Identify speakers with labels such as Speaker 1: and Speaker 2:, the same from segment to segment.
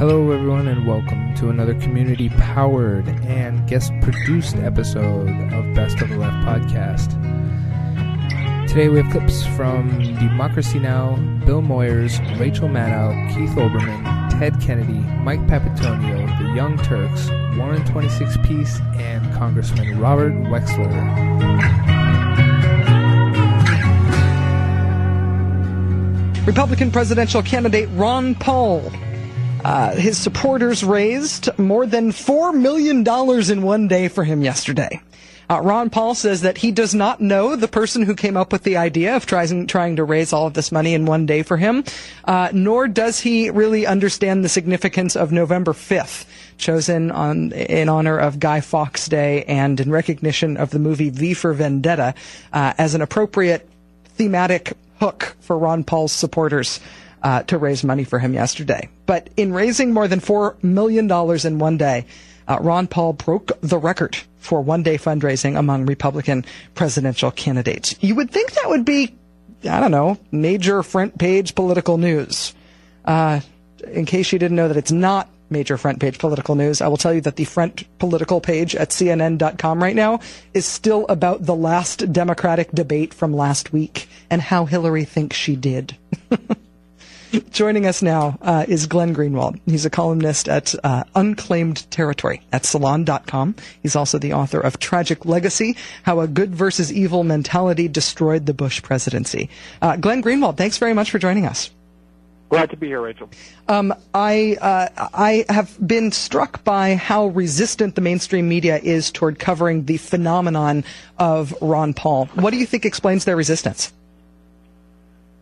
Speaker 1: Hello, everyone, and welcome to another community powered and guest produced episode of Best of the Left podcast. Today we have clips from Democracy Now!, Bill Moyers, Rachel Maddow, Keith Olbermann, Ted Kennedy, Mike Papantonio, The Young Turks, Warren 26 Peace, and Congressman Robert Wexler.
Speaker 2: Republican presidential candidate Ron Paul. Uh, his supporters raised more than $4 million in one day for him yesterday. Uh, Ron Paul says that he does not know the person who came up with the idea of trying, trying to raise all of this money in one day for him, uh, nor does he really understand the significance of November 5th, chosen on, in honor of Guy Fawkes Day and in recognition of the movie V for Vendetta, uh, as an appropriate thematic hook for Ron Paul's supporters. Uh, to raise money for him yesterday. But in raising more than $4 million in one day, uh, Ron Paul broke the record for one day fundraising among Republican presidential candidates. You would think that would be, I don't know, major front page political news. Uh, in case you didn't know that it's not major front page political news, I will tell you that the front political page at CNN.com right now is still about the last Democratic debate from last week and how Hillary thinks she did. Joining us now uh, is Glenn Greenwald. He's a columnist at uh, Unclaimed Territory at Salon.com. He's also the author of Tragic Legacy How a Good versus Evil Mentality Destroyed the Bush Presidency. Uh, Glenn Greenwald, thanks very much for joining us.
Speaker 3: Glad to be here, Rachel.
Speaker 2: Um, I uh, I have been struck by how resistant the mainstream media is toward covering the phenomenon of Ron Paul. What do you think explains their resistance?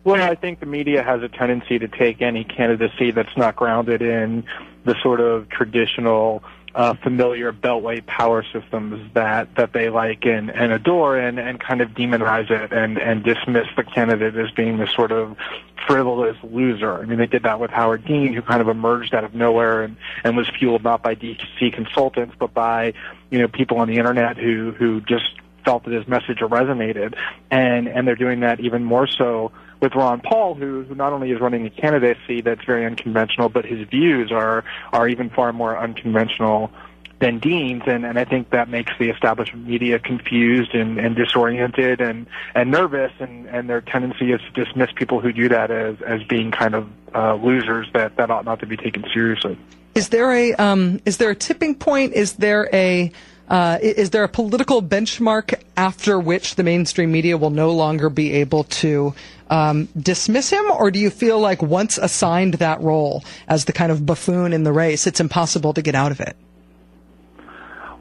Speaker 3: Well, I think the media has a tendency to take any candidacy that's not grounded in the sort of traditional, uh, familiar beltway power systems that, that they like and, and adore and, and kind of demonize it and, and dismiss the candidate as being this sort of frivolous loser. I mean, they did that with Howard Dean, who kind of emerged out of nowhere and, and was fueled not by DC consultants, but by, you know, people on the internet who, who just felt that his message resonated. And, and they're doing that even more so with Ron Paul, who, who not only is running a candidacy that's very unconventional, but his views are are even far more unconventional than Dean's, and, and I think that makes the establishment media confused and, and disoriented and, and nervous, and, and their tendency is to dismiss people who do that as, as being kind of uh, losers that, that ought not to be taken seriously.
Speaker 2: Is there a um, is there a tipping point? Is there a uh, is there a political benchmark after which the mainstream media will no longer be able to um, dismiss him, or do you feel like once assigned that role as the kind of buffoon in the race, it's impossible to get out of it?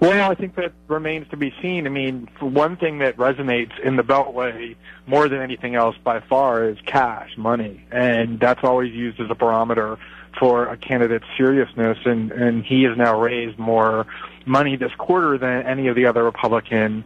Speaker 3: Well, I think that remains to be seen. I mean, one thing that resonates in the Beltway more than anything else by far is cash, money, and that's always used as a barometer for a candidate's seriousness. And and he has now raised more money this quarter than any of the other Republican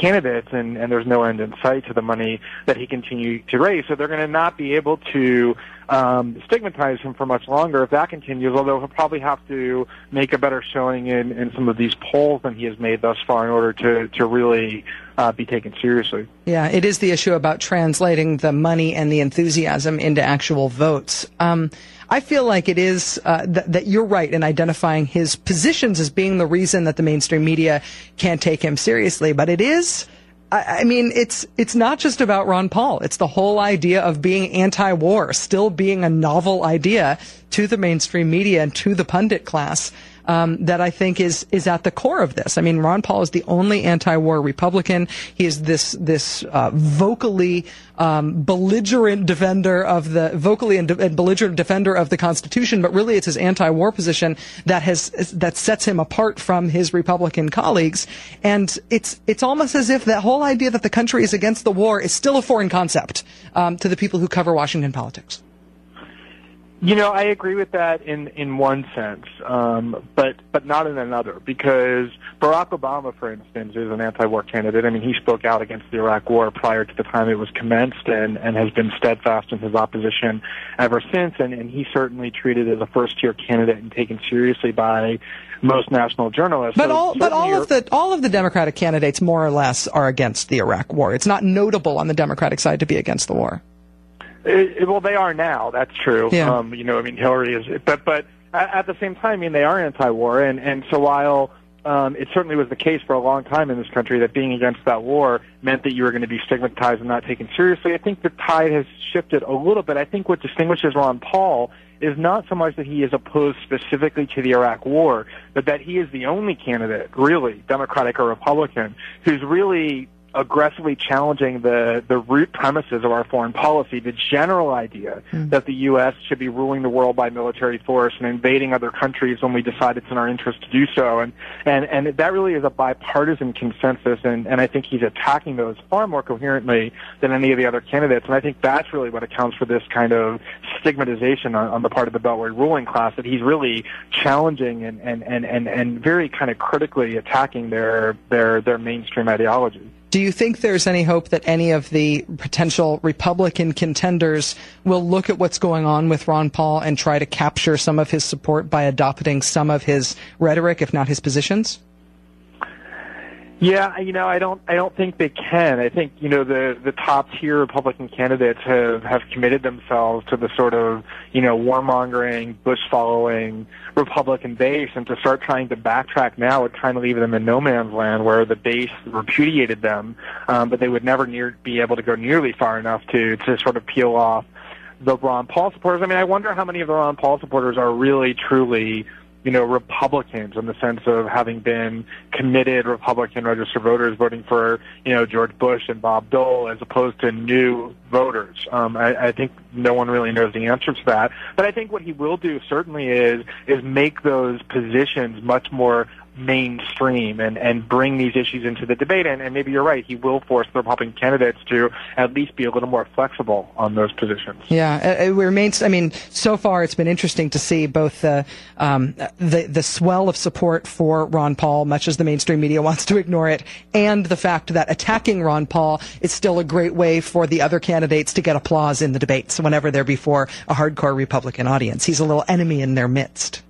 Speaker 3: candidates, and, and there's no end in sight to the money that he continued to raise. So they're going to not be able to um, stigmatize him for much longer if that continues, although he'll probably have to make a better showing in, in some of these polls than he has made thus far in order to, to really uh, be taken seriously.
Speaker 2: Yeah, it is the issue about translating the money and the enthusiasm into actual votes. Um, I feel like it is uh, th- that you're right in identifying his positions as being the reason that the mainstream media can't take him seriously, but it is. I, mean, it's it's not just about Ron Paul. It's the whole idea of being anti-war, still being a novel idea to the mainstream media and to the pundit class um, that I think is is at the core of this. I mean, Ron Paul is the only anti-war Republican. He is this this uh, vocally um, belligerent defender of the vocally and, and, belligerent defender of the Constitution, but really it's his anti-war position that has that sets him apart from his Republican colleagues. And it's it's almost as if that whole idea that the country is against the war is still a foreign concept um, to the people who cover Washington politics.
Speaker 3: You know, I agree with that in in one sense, um, but but not in another. Because Barack Obama, for instance, is an anti-war candidate. I mean, he spoke out against the Iraq War prior to the time it was commenced, and and has been steadfast in his opposition ever since. And and he's certainly treated as a first-tier candidate and taken seriously by most national journalists.
Speaker 2: But so all but all of the all of the Democratic candidates, more or less, are against the Iraq War. It's not notable on the Democratic side to be against the war.
Speaker 3: It, well, they are now. That's true.
Speaker 2: Yeah.
Speaker 3: Um, you know, I mean, Hillary is, but but at, the same time, I mean, they are anti-war, and and so while um, it certainly was the case for a long time in this country that being against that war meant that you were going to be stigmatized and not taken seriously. I think the tide has shifted a little bit. I think what distinguishes Ron Paul is not so much that he is opposed specifically to the Iraq War, but that he is the only candidate, really, Democratic or Republican, who's really aggressively challenging the, the root premises of our foreign policy, the general idea mm. that the U.S. should be ruling the world by military force and invading other countries when we decide it's in our interest to do so. And, and, and that really is a bipartisan consensus, and, and I think he's attacking those far more coherently than any of the other candidates. And I think that's really what accounts for this kind of stigmatization on, on the part of the Beltway ruling class, that he's really challenging and, and, and, and, and very kind of critically attacking their, their, their mainstream ideology.
Speaker 2: Do you think there's any hope that any of the potential Republican contenders will look at what's going on with Ron Paul and try to capture some of his support by adopting some of his rhetoric, if not his positions?
Speaker 3: Yeah, you know, I don't, I don't think they can. I think you know the the top tier Republican candidates have have committed themselves to the sort of you know warmongering, Bush following Republican base, and to start trying to backtrack now would kind of leave them in no man's land, where the base repudiated them, um, but they would never near be able to go nearly far enough to to sort of peel off the Ron Paul supporters. I mean, I wonder how many of the Ron Paul supporters are really truly you know, Republicans in the sense of having been committed Republican registered voters voting for, you know, George Bush and Bob Dole as opposed to new voters. Um, I, I think no one really knows the answer to that. But I think what he will do certainly is is make those positions much more mainstream and, and bring these issues into the debate. And, and maybe you're right, he will force the Republican candidates to at least be a little more flexible on those positions.
Speaker 2: Yeah, it remains. I mean, so far it's been interesting to see both the um, the the swell of support for Ron Paul, much as the mainstream media wants to ignore it, and the fact that attacking Ron Paul is still a great way for the other candidates to get applause in the debates whenever they're before a hardcore Republican audience. He's a little enemy in their midst.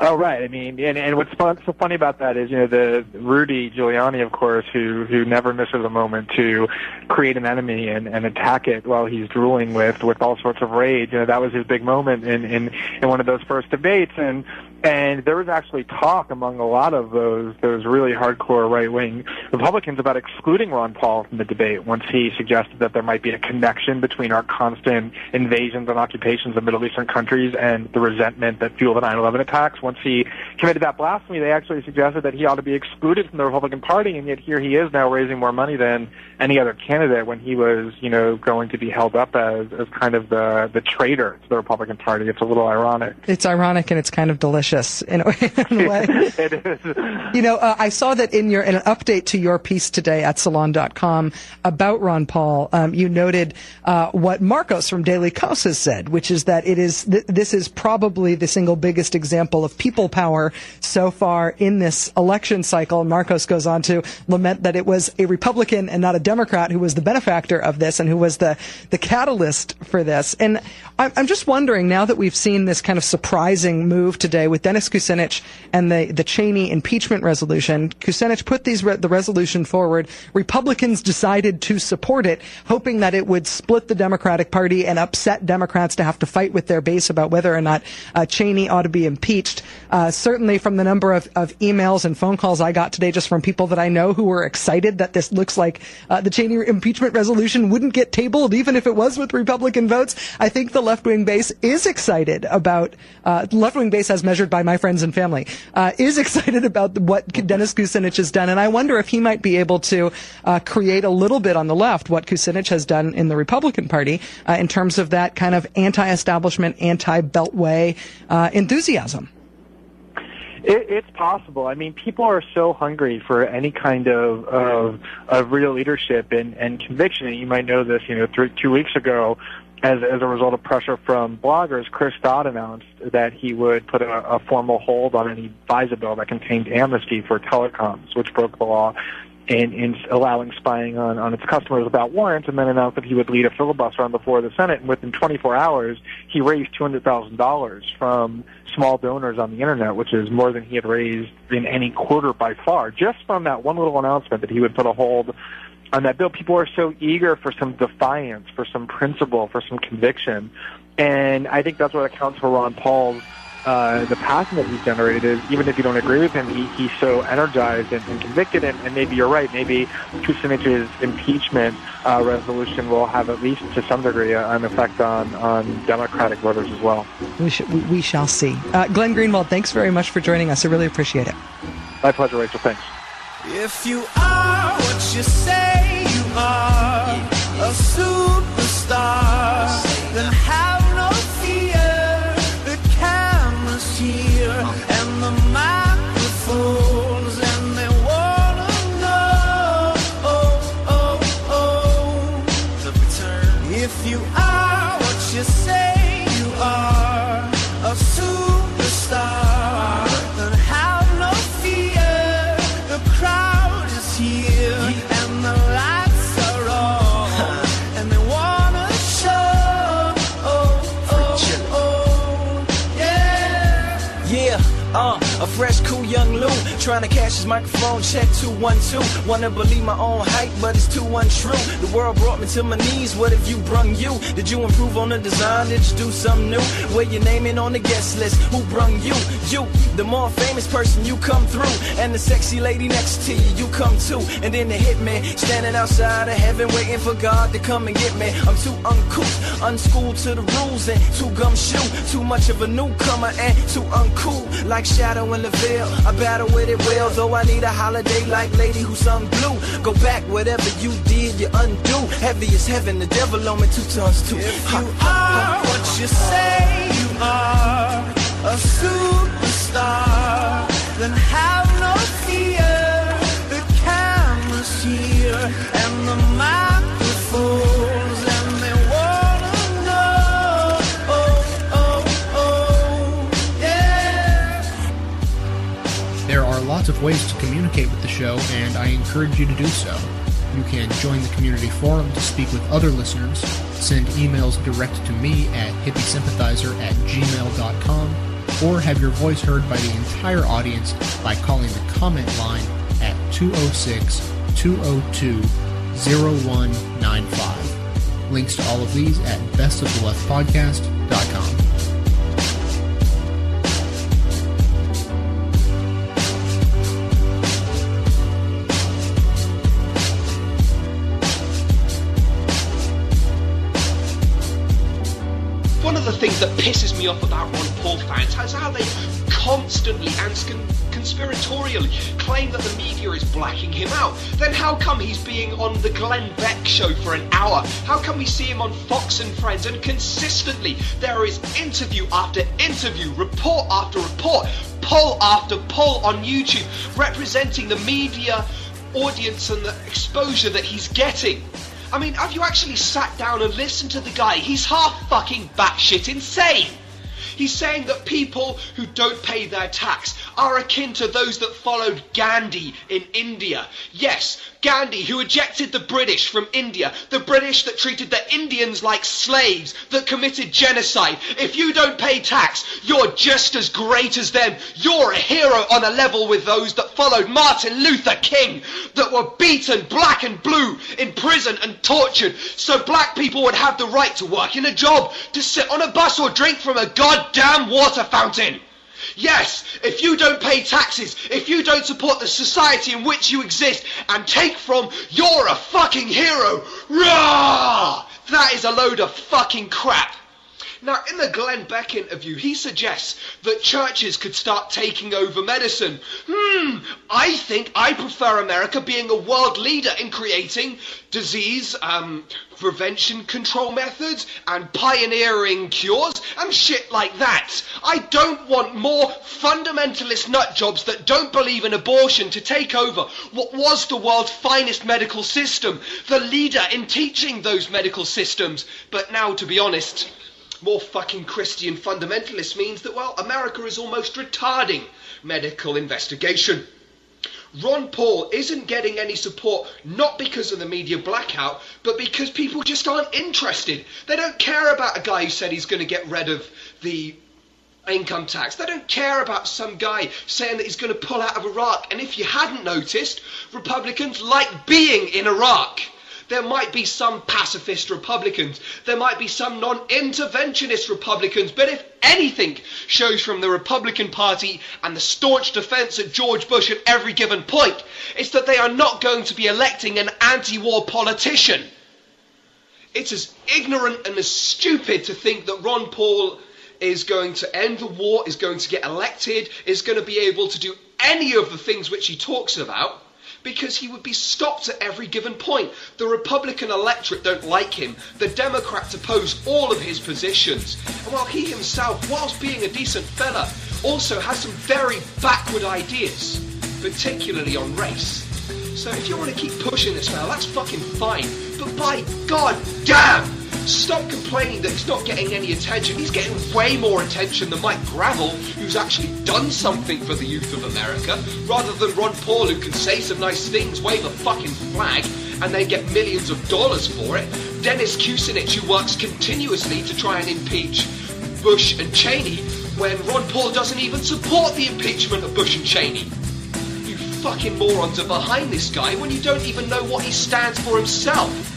Speaker 3: Oh right. I mean, and and what's fun, so funny about that is you know the Rudy Giuliani, of course, who who never misses a moment to create an enemy and and attack it while he's drooling with with all sorts of rage. You know that was his big moment in in in one of those first debates, and and there was actually talk among a lot of those those really hardcore right wing Republicans about excluding Ron Paul from the debate once he suggested that there might be a connection between our constant invasions and occupations of Middle Eastern countries and the resentment that fueled the 9/11 attacks. Once he committed that blasphemy, they actually suggested that he ought to be excluded from the Republican Party, and yet here he is now raising more money than any other candidate when he was, you know, going to be held up as as kind of the the traitor to the Republican Party. It's a little ironic.
Speaker 2: It's ironic and it's kind of delicious delicious in a, in a way.
Speaker 3: it is.
Speaker 2: You know, uh, I saw that in your in an update to your piece today at Salon.com about Ron Paul. Um, you noted uh, what Markos from Daily Kos has said, which is that it is th- this is probably the single biggest example of people power so far in this election cycle. Markos goes on to lament that it was a Republican and not a Democrat who was the benefactor of this and who was the the catalyst for this. And I'm, I'm just wondering now that we've seen this kind of surprising move today with Dennis Kucinich and the, the Cheney impeachment resolution. Kucinich put these re- the resolution forward. Republicans decided to support it, hoping that it would split the Democratic Party and upset Democrats to have to fight with their base about whether or not uh, Cheney ought to be impeached. Uh, certainly, from the number of, of emails and phone calls I got today, just from people that I know who were excited that this looks like uh, the Cheney impeachment resolution wouldn't get tabled, even if it was with Republican votes. I think the left wing base is excited about uh, left wing base as measured by my friends and family, uh, is excited about what Dennis Kucinich has done. And I wonder if he might be able to uh, create a little bit on the left what Kucinich has done in the Republican Party uh, in terms of that kind of anti-establishment, anti-beltway uh, enthusiasm.
Speaker 3: It, it's possible. I mean, people are so hungry for any kind of of, of real leadership and, and conviction. And you might know this. You know, two weeks ago, as, as a result of pressure from bloggers, Chris Dodd announced that he would put a, a formal hold on any FISA bill that contained amnesty for telecoms, which broke the law in, in allowing spying on, on its customers without warrants, and then announced that he would lead a filibuster on the floor of the Senate. And within 24 hours, he raised $200,000 from small donors on the internet, which is more than he had raised in any quarter by far, just from that one little announcement that he would put a hold on that bill. People are so eager for some defiance, for some principle, for some conviction. And I think that's what accounts for Ron Paul's uh, the passion that he's generated is, even if you don't agree with him, he, he's so energized and, and convicted. And, and, maybe you're right. Maybe Kucinich's impeachment uh, resolution will have at least to some degree an effect on, on Democratic voters as well.
Speaker 2: We, sh- we, we shall see. Uh, Glenn Greenwald, thanks very much for joining us. I really appreciate it.
Speaker 3: My pleasure, Rachel. Thanks.
Speaker 4: If you are what you say you are, a superstar, then have
Speaker 5: 212. Wanna believe my own hype, but it's too untrue. The world brought me to my knees. What have you brung you? Did you improve on the design? Did you do something new? Where your name on the guest list? Who brung you? You, the more famous person, you come through. And the sexy lady next to you, you come too. And then the hitman standing outside of heaven, waiting for God to come and get me. I'm too uncouth, unschooled to the rules, and too gumshoe. Too much of a newcomer and too uncool. Like shadow in the veil, I battle with it well. Though I need a holiday like lady who sung blue. Go back, whatever you did, you undo. Heavy as heaven, the devil on me two tons too.
Speaker 4: If you are what you say you are, a superstar, then have no fear. The camera's here and the microphones, and they wanna know. Oh, oh, oh, yeah.
Speaker 1: There are lots of ways to communicate with the show, and I encourage you to do so. You can join the community forum to speak with other listeners, send emails direct to me at hippiesympathizer at gmail.com, or have your voice heard by the entire audience by calling the comment line at 206 202 0195. Links to all of these at bestoftheleftpodcast.com.
Speaker 6: things that pisses me off about Ron Paul fans is how they constantly and con- conspiratorially claim that the media is blacking him out. Then how come he's being on the Glenn Beck show for an hour? How come we see him on Fox and Friends and consistently there is interview after interview, report after report, poll after poll on YouTube representing the media audience and the exposure that he's getting? I mean, have you actually sat down and listened to the guy? He's half fucking batshit insane. He's saying that people who don't pay their tax are akin to those that followed Gandhi in India. Yes, Gandhi, who ejected the British from India, the British that treated the Indians like slaves, that committed genocide. If you don't pay tax, you're just as great as them. You're a hero on a level with those that followed Martin Luther King, that were beaten black and blue in prison and tortured, so black people would have the right to work in a job, to sit on a bus or drink from a goddamn water fountain. Yes, if you don't pay taxes, if you don't support the society in which you exist and take from, you're a fucking hero. Rah! That is a load of fucking crap. Now, in the Glenn Beck interview, he suggests that churches could start taking over medicine. Hmm, I think I prefer America being a world leader in creating disease, um, prevention control methods, and pioneering cures, and shit like that. I don't want more fundamentalist nut jobs that don't believe in abortion to take over what was the world's finest medical system, the leader in teaching those medical systems. But now, to be honest, more fucking Christian fundamentalist means that, well, America is almost retarding medical investigation. Ron Paul isn't getting any support not because of the media blackout, but because people just aren't interested. They don't care about a guy who said he's going to get rid of the income tax. They don't care about some guy saying that he's going to pull out of Iraq. And if you hadn't noticed, Republicans like being in Iraq. There might be some pacifist Republicans, there might be some non interventionist Republicans, but if anything shows from the Republican Party and the staunch defense of George Bush at every given point, it's that they are not going to be electing an anti war politician. It's as ignorant and as stupid to think that Ron Paul is going to end the war, is going to get elected, is going to be able to do any of the things which he talks about because he would be stopped at every given point. The Republican electorate don't like him. The Democrats oppose all of his positions. And while he himself, whilst being a decent fella, also has some very backward ideas, particularly on race. So if you want to keep pushing this fella, that's fucking fine. But by God damn! Stop complaining that he's not getting any attention. He's getting way more attention than Mike Gravel, who's actually done something for the youth of America, rather than Ron Paul, who can say some nice things, wave a fucking flag, and they get millions of dollars for it. Dennis Kucinich, who works continuously to try and impeach Bush and Cheney, when Ron Paul doesn't even support the impeachment of Bush and Cheney. You fucking morons are behind this guy when you don't even know what he stands for himself.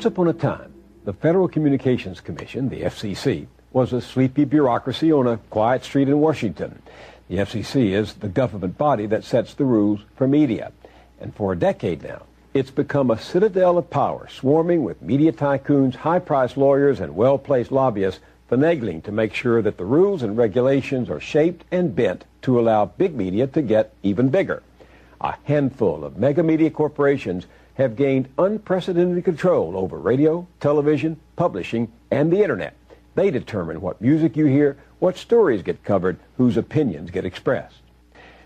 Speaker 7: Once upon a time, the Federal Communications Commission, the FCC, was a sleepy bureaucracy on a quiet street in Washington. The FCC is the government body that sets the rules for media. And for a decade now, it's become a citadel of power, swarming with media tycoons, high-priced lawyers, and well-placed lobbyists finagling to make sure that the rules and regulations are shaped and bent to allow big media to get even bigger. A handful of mega media corporations have gained unprecedented control over radio, television, publishing, and the internet. They determine what music you hear, what stories get covered, whose opinions get expressed.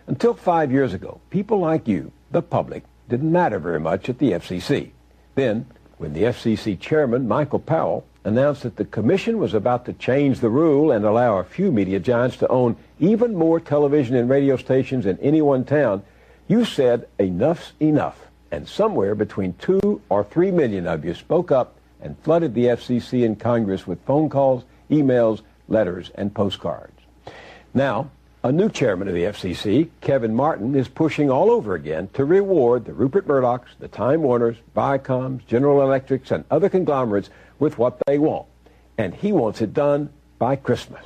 Speaker 7: Until five years ago, people like you, the public, didn't matter very much at the FCC. Then, when the FCC chairman, Michael Powell, announced that the commission was about to change the rule and allow a few media giants to own even more television and radio stations in any one town, you said enough's enough and somewhere between two or three million of you spoke up and flooded the FCC and Congress with phone calls, emails, letters, and postcards. Now, a new chairman of the FCC, Kevin Martin, is pushing all over again to reward the Rupert Murdochs, the Time Warners, Viacoms, General Electrics, and other conglomerates with what they want. And he wants it done by Christmas.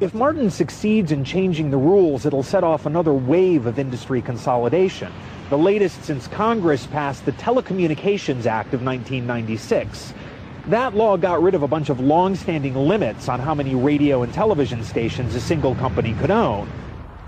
Speaker 8: If Martin succeeds in changing the rules, it'll set off another wave of industry consolidation the latest since Congress passed the Telecommunications Act of 1996. That law got rid of a bunch of long-standing limits on how many radio and television stations a single company could own.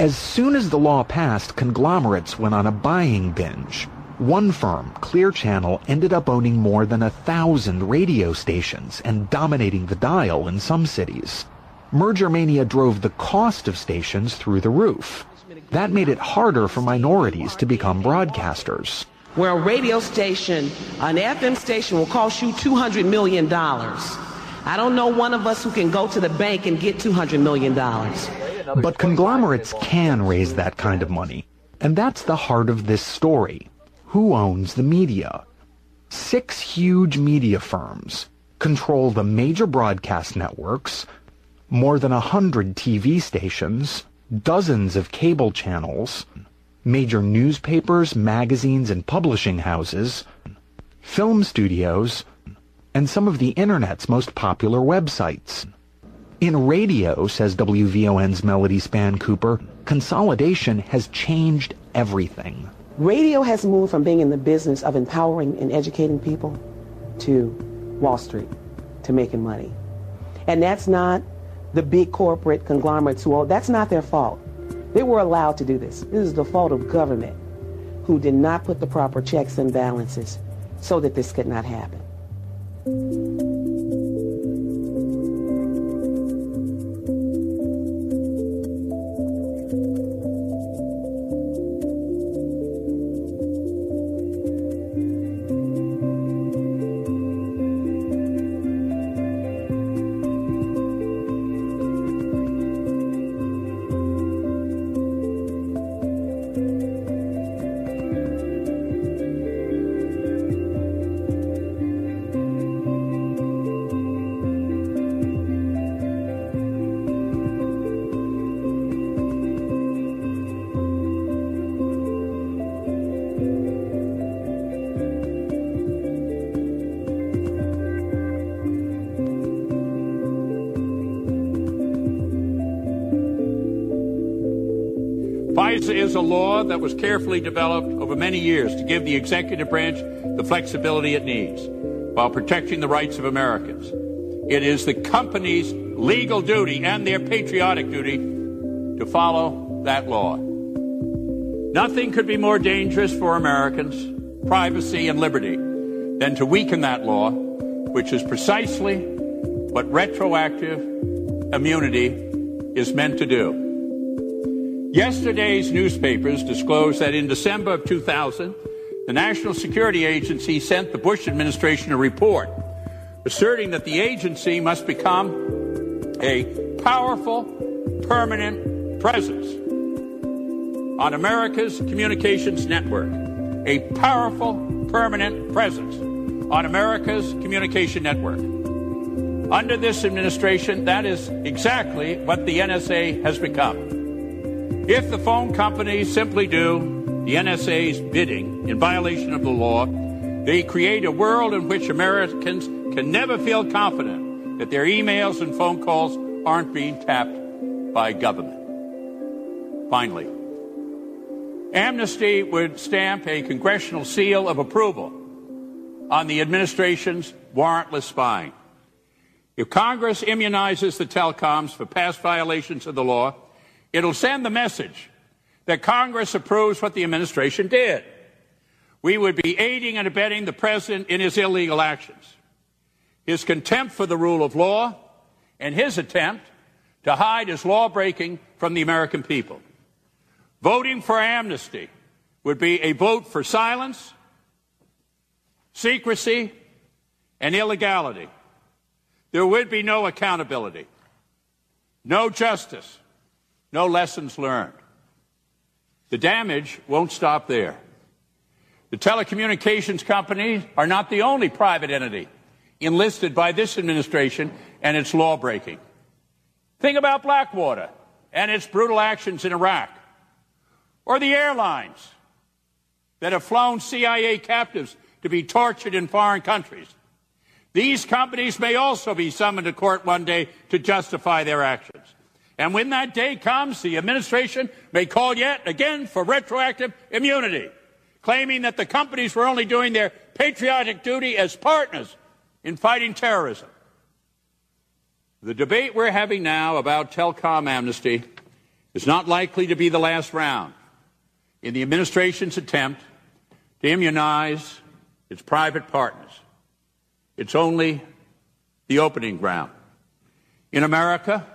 Speaker 8: As soon as the law passed, conglomerates went on a buying binge. One firm, Clear Channel, ended up owning more than a thousand radio stations and dominating the dial in some cities. Merger mania drove the cost of stations through the roof. That made it harder for minorities to become broadcasters.
Speaker 9: where a radio station, an FM station will cost you $200 million. I don't know one of us who can go to the bank and get $200 million.
Speaker 8: But conglomerates can raise that kind of money. And that's the heart of this story. Who owns the media? Six huge media firms control the major broadcast networks, more than a hundred TV stations, dozens of cable channels, major newspapers, magazines, and publishing houses, film studios, and some of the Internet's most popular websites. In radio, says WVON's Melody Spann-Cooper, consolidation has changed everything.
Speaker 9: Radio has moved from being in the business of empowering and educating people to Wall Street, to making money. And that's not the big corporate conglomerates who, that's not their fault. They were allowed to do this. This is the fault of government who did not put the proper checks and balances so that this could not happen.
Speaker 10: Is a law that was carefully developed over many years to give the executive branch the flexibility it needs while protecting the rights of Americans. It is the company's legal duty and their patriotic duty to follow that law. Nothing could be more dangerous for Americans, privacy and liberty, than to weaken that law, which is precisely what retroactive immunity is meant to do. Yesterday's newspapers disclosed that in December of 2000, the National Security Agency sent the Bush administration a report asserting that the agency must become a powerful, permanent presence on America's communications network. A powerful, permanent presence on America's communication network. Under this administration, that is exactly what the NSA has become. If the phone companies simply do the NSA's bidding in violation of the law, they create a world in which Americans can never feel confident that their emails and phone calls aren't being tapped by government. Finally, amnesty would stamp a congressional seal of approval on the administration's warrantless spying. If Congress immunizes the telecoms for past violations of the law, It'll send the message that Congress approves what the administration did. We would be aiding and abetting the president in his illegal actions, his contempt for the rule of law, and his attempt to hide his law breaking from the American people. Voting for amnesty would be a vote for silence, secrecy, and illegality. There would be no accountability, no justice, no lessons learned. The damage won't stop there. The telecommunications companies are not the only private entity enlisted by this administration and its lawbreaking. Think about Blackwater and its brutal actions in Iraq, or the airlines that have flown CIA captives to be tortured in foreign countries. These companies may also be summoned to court one day to justify their actions. And when that day comes, the administration may call yet again for retroactive immunity, claiming that the companies were only doing their patriotic duty as partners in fighting terrorism. The debate we're having now about telecom amnesty is not likely to be the last round in the administration's attempt to immunize its private partners. It's only the opening ground. In America,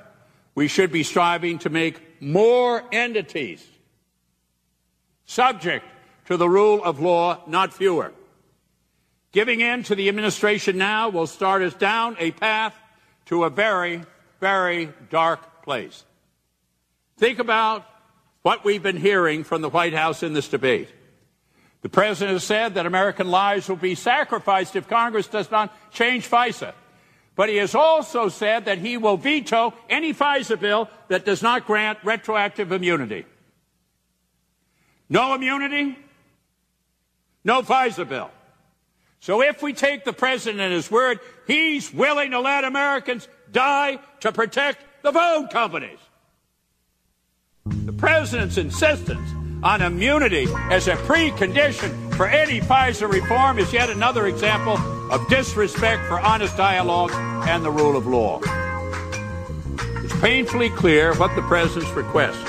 Speaker 10: we should be striving to make more entities subject to the rule of law, not fewer. Giving in to the administration now will start us down a path to a very, very dark place. Think about what we've been hearing from the White House in this debate. The president has said that American lives will be sacrificed if Congress does not change FISA. But he has also said that he will veto any FISA bill that does not grant retroactive immunity. No immunity, no FISA bill. So if we take the president at his word, he's willing to let Americans die to protect the phone companies. The president's insistence on immunity as a precondition for any FISA reform is yet another example of disrespect for honest dialogue and the rule of law. It's painfully clear what the president's request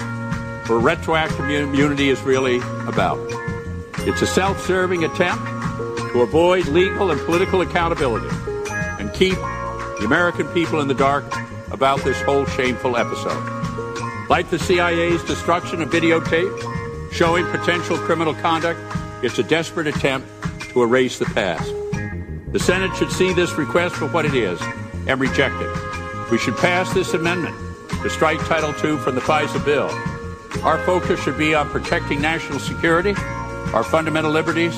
Speaker 10: for retroactive immunity is really about. It's a self-serving attempt to avoid legal and political accountability and keep the American people in the dark about this whole shameful episode. Like the CIA's destruction of videotape showing potential criminal conduct, it's a desperate attempt to erase the past. The Senate should see this request for what it is and reject it. We should pass this amendment to strike Title II from the FISA bill. Our focus should be on protecting national security, our fundamental liberties,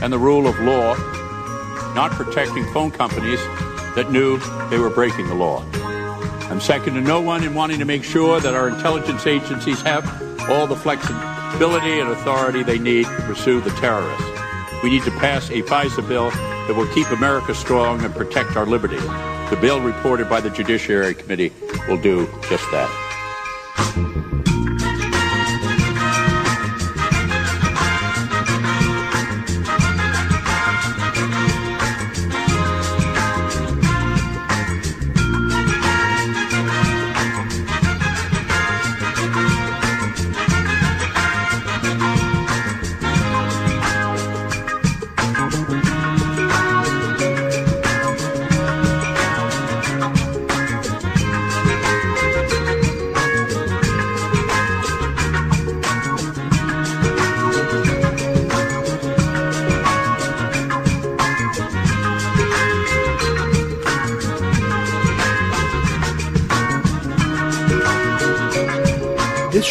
Speaker 10: and the rule of law, not protecting phone companies that knew they were breaking the law. I'm second to no one in wanting to make sure that our intelligence agencies have all the flexibility and authority they need to pursue the terrorists. We need to pass a FISA bill that will keep America strong and protect our liberty. The bill reported by the Judiciary Committee will do just that.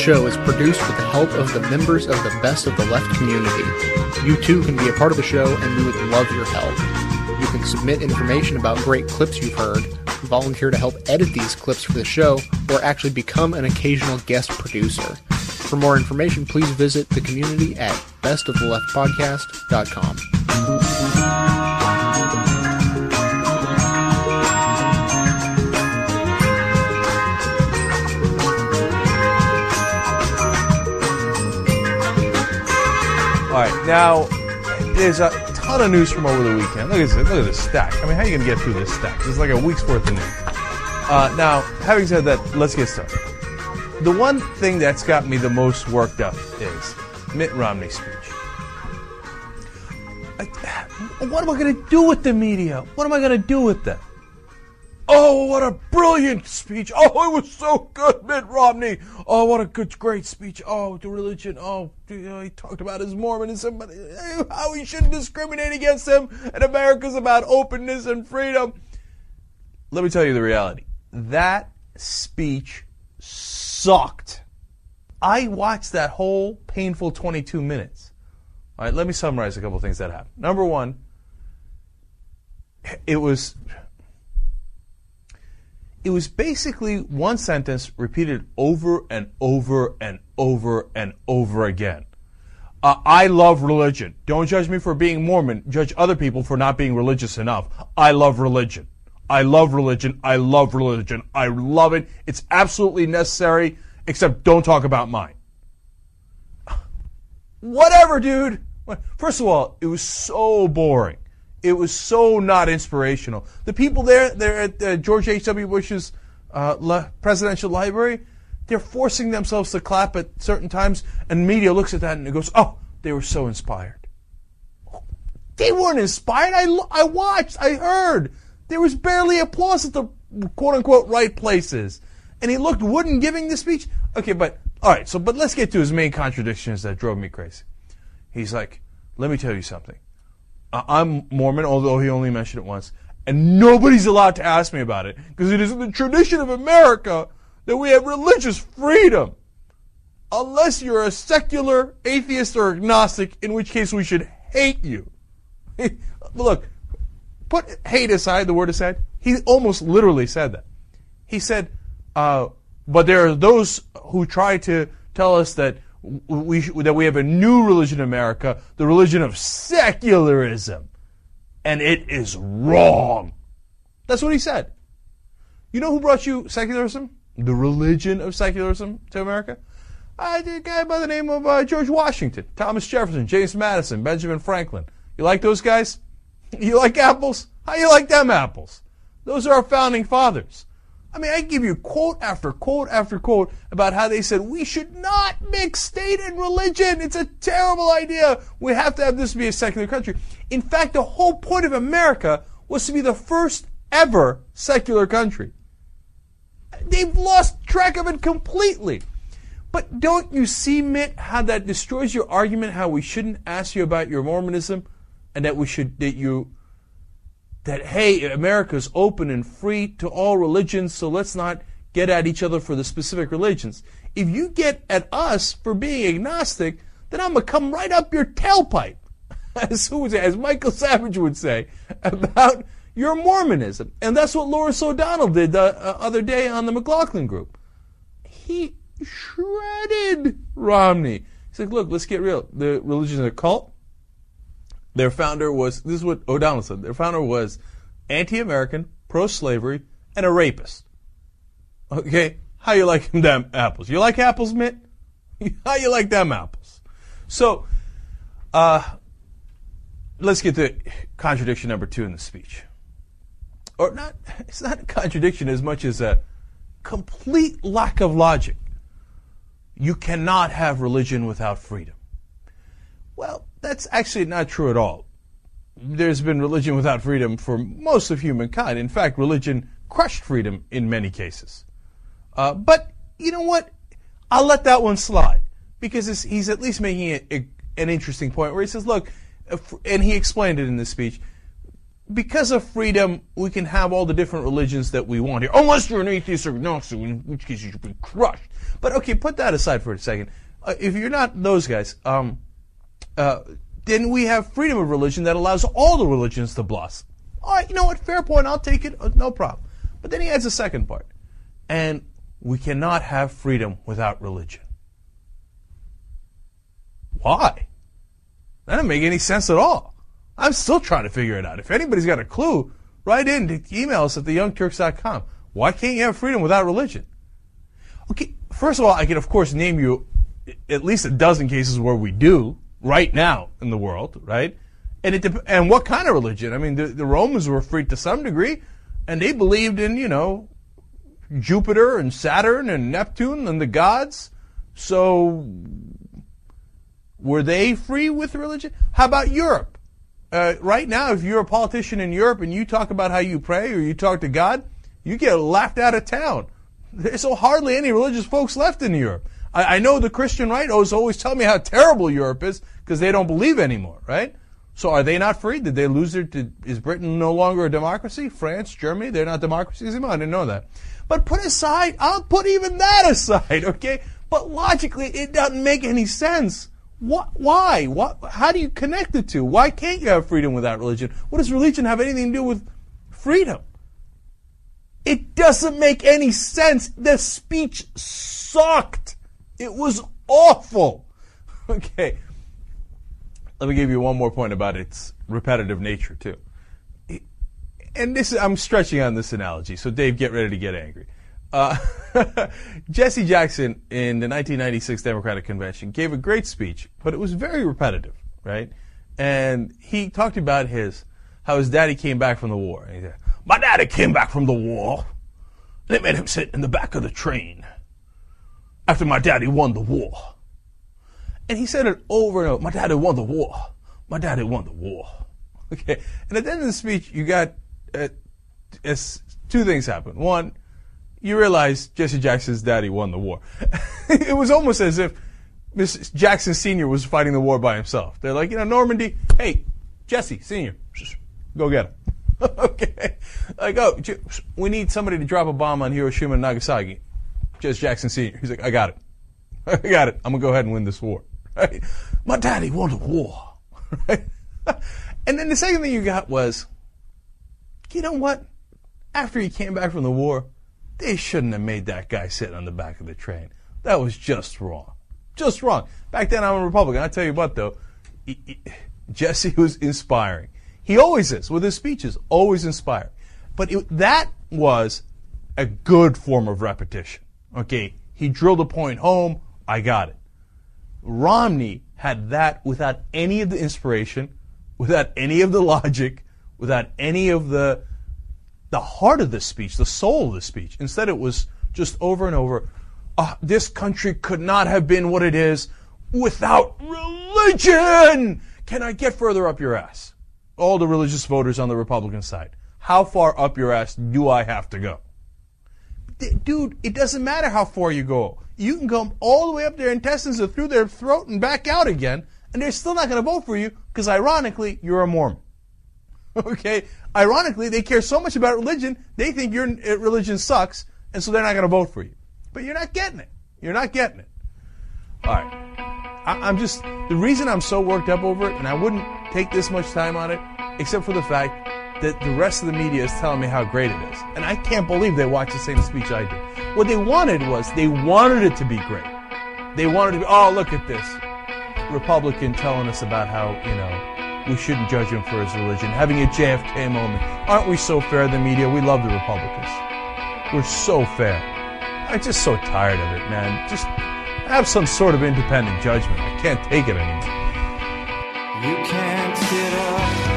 Speaker 1: Show is produced with the help of the members of the Best of the Left community. You too can be a part of the show, and we would love your help. You can submit information about great clips you've heard, volunteer to help edit these clips for the show, or actually become an occasional guest producer. For more information, please visit the community at bestoftheleft.podcast.com.
Speaker 11: now there's a ton of news from over the weekend. Look at this, look at this stack. I mean, how are you going to get through this stack? This is like a week's worth of news. Uh, now, having said that, let's get started. The one thing that's got me the most worked up is Mitt Romney's speech. I, what am I going to do with the media? What am I going to do with them? Oh, what a brilliant speech. Oh, it was so good, Mitt Romney. Oh, what a good, great speech. Oh, the religion. Oh, he talked about his Mormonism, but uh, how he shouldn't discriminate against them. And America's about openness and freedom. Let me tell you the reality. That speech sucked. I watched that whole painful 22 minutes. All right, let me summarize a couple things that happened. Number one, it was it was basically one sentence repeated over and over and over and over again. Uh, I love religion. Don't judge me for being Mormon. Judge other people for not being religious enough. I love religion. I love religion. I love religion. I love it. It's absolutely necessary, except don't talk about mine. Whatever, dude. First of all, it was so boring. It was so not inspirational. The people there, there at uh, George H.W. Bush's uh, la- presidential library, they're forcing themselves to clap at certain times, and media looks at that and it goes, "Oh, they were so inspired." They weren't inspired. I, I watched. I heard. There was barely applause at the quote unquote right places, and he looked wooden giving the speech. Okay, but all right. So, but let's get to his main contradictions that drove me crazy. He's like, let me tell you something. I'm Mormon, although he only mentioned it once, and nobody's allowed to ask me about it because it is the tradition of America that we have religious freedom. Unless you're a secular atheist or agnostic, in which case we should hate you. Look, put hate aside, the word aside. He almost literally said that. He said, uh, but there are those who try to tell us that we that we have a new religion in America, the religion of secularism, and it is wrong. That's what he said. You know who brought you secularism? The religion of secularism to America? Uh, a guy by the name of uh, George Washington, Thomas Jefferson, James Madison, Benjamin Franklin. You like those guys? You like apples? How you like them apples? Those are our founding fathers. I mean, I give you quote after quote after quote about how they said we should not mix state and religion. It's a terrible idea. We have to have this be a secular country. In fact, the whole point of America was to be the first ever secular country. They've lost track of it completely. But don't you see, Mitt, how that destroys your argument? How we shouldn't ask you about your Mormonism, and that we should that you that hey, America's open and free to all religions, so let's not get at each other for the specific religions. If you get at us for being agnostic, then I'm gonna come right up your tailpipe, as who as Michael Savage would say about your Mormonism, and that's what Lawrence O'Donnell did the uh, other day on the McLaughlin Group. He shredded Romney. He's like, look, let's get real. The religion is a cult. Their founder was, this is what O'Donnell said, their founder was anti-American, pro-slavery, and a rapist. Okay? How you like them apples? You like apples, Mitt? How you like them apples? So, uh, let's get to contradiction number two in the speech. Or not, it's not a contradiction as much as a complete lack of logic. You cannot have religion without freedom. Well, that's actually not true at all. There's been religion without freedom for most of humankind. In fact, religion crushed freedom in many cases. Uh, but you know what? I'll let that one slide because he's at least making it an interesting point where he says, look, if- and he explained it in this speech, because of freedom, we can have all the different religions that we want here, unless you're an atheist or agnostic, in which case you should be crushed. But okay, put that aside for a second. Uh, if you're not those guys, um, uh, then we have freedom of religion that allows all the religions to blossom. All right, you know what? Fair point. I'll take it. Uh, no problem. But then he adds a second part. And we cannot have freedom without religion. Why? That doesn't make any sense at all. I'm still trying to figure it out. If anybody's got a clue, write in to email us at theyoungturks.com. Why can't you have freedom without religion? Okay, first of all, I can of course name you at least a dozen cases where we do right now in the world, right? And it and what kind of religion? I mean, the, the Romans were free to some degree, and they believed in you know Jupiter and Saturn and Neptune and the gods. So were they free with religion? How about Europe? Uh, right now, if you're a politician in Europe and you talk about how you pray or you talk to God, you get laughed out of town. There's so hardly any religious folks left in Europe. I, I know the Christian right always tell me how terrible Europe is because they don't believe anymore, right? So are they not free? Did they lose their? Did, is Britain no longer a democracy? France, Germany, they're not democracies anymore. I didn't know that. But put aside, I'll put even that aside, okay? But logically, it doesn't make any sense. What, why? What, how do you connect the two? Why can't you have freedom without religion? What does religion have anything to do with freedom? It doesn't make any sense. The speech sucked. It was awful. Okay. Let me give you one more point about its repetitive nature, too. And this, I'm stretching on this analogy, so Dave, get ready to get angry. Uh, Jesse Jackson in the 1996 Democratic Convention gave a great speech, but it was very repetitive, right? And he talked about his how his daddy came back from the war. Said, "My daddy came back from the war. They made him sit in the back of the train after my daddy won the war." And he said it over and over. My daddy won the war. My daddy won the war. Okay. And at the end of the speech, you got uh, two things happen. One, you realize Jesse Jackson's daddy won the war. it was almost as if Mrs. Jackson Sr. was fighting the war by himself. They're like, you know, Normandy, hey, Jesse Sr., go get him. okay. Like, oh, we need somebody to drop a bomb on Hiroshima and Nagasaki. Jesse Jackson Sr. He's like, I got it. I got it. I'm going to go ahead and win this war. Right? My daddy won the war. Right? and then the second thing you got was, you know what? After he came back from the war, they shouldn't have made that guy sit on the back of the train. That was just wrong. Just wrong. Back then, I'm a Republican. I tell you what, though, Jesse was inspiring. He always is with his speeches, always inspiring. But it, that was a good form of repetition. Okay, he drilled a point home. I got it. Romney had that without any of the inspiration, without any of the logic, without any of the the heart of the speech, the soul of the speech. Instead, it was just over and over. "Ah, this country could not have been what it is without religion. Can I get further up your ass? All the religious voters on the Republican side. How far up your ass do I have to go? Dude, it doesn't matter how far you go. You can come all the way up their intestines and through their throat and back out again, and they're still not going to vote for you because, ironically, you're a Mormon. Okay? Ironically, they care so much about religion, they think your uh, religion sucks, and so they're not going to vote for you. But you're not getting it. You're not getting it. All right. I, I'm just, the reason I'm so worked up over it, and I wouldn't take this much time on it, except for the fact that the rest of the media is telling me how great it is. And I can't believe they watched the same speech I did. What they wanted was, they wanted it to be great. They wanted to be, oh, look at this. Republican telling us about how, you know, we shouldn't judge him for his religion, having a JFK moment. Aren't we so fair, the media? We love the Republicans. We're so fair. I'm just so tired of it, man. Just have some sort of independent judgment. I can't take it anymore.
Speaker 4: You can't sit up.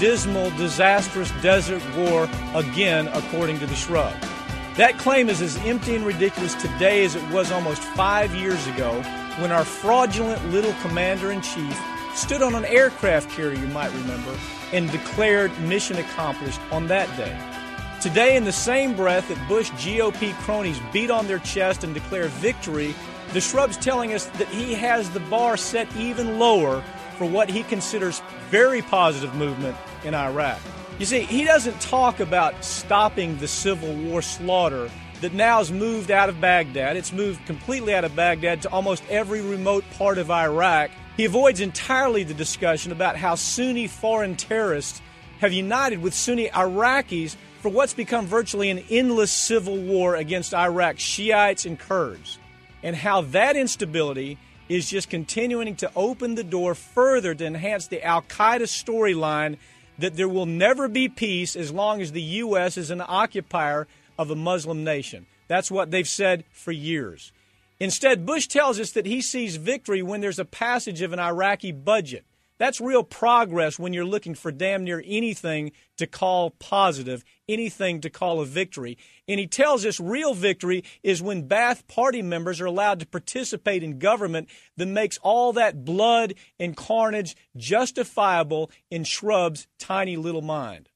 Speaker 12: Dismal, disastrous desert war again, according to the shrub. That claim is as empty and ridiculous today as it was almost five years ago when our fraudulent little commander in chief stood on an aircraft carrier, you might remember, and declared mission accomplished on that day. Today, in the same breath that Bush GOP cronies beat on their chest and declare victory, the shrub's telling us that he has the bar set even lower for what he considers very positive movement in Iraq. You see, he doesn't talk about stopping the Civil War slaughter that now has moved out of Baghdad. It's moved completely out of Baghdad to almost every remote part of Iraq. He avoids entirely the discussion about how Sunni foreign terrorists have united with Sunni Iraqis for what's become virtually an endless civil war against Iraq's Shiites and Kurds, and how that instability is just continuing to open the door further to enhance the Al Qaeda storyline that there will never be peace as long as the U.S. is an occupier of a Muslim nation. That's what they've said for years. Instead, Bush tells us that he sees victory when there's a passage of an Iraqi budget, That's real progress when you're looking for damn near anything to call positive, anything to call a victory. And he tells us real victory is when Ba'ath Party members are allowed to participate in government that makes all that blood and carnage justifiable in Shrub's tiny little mind.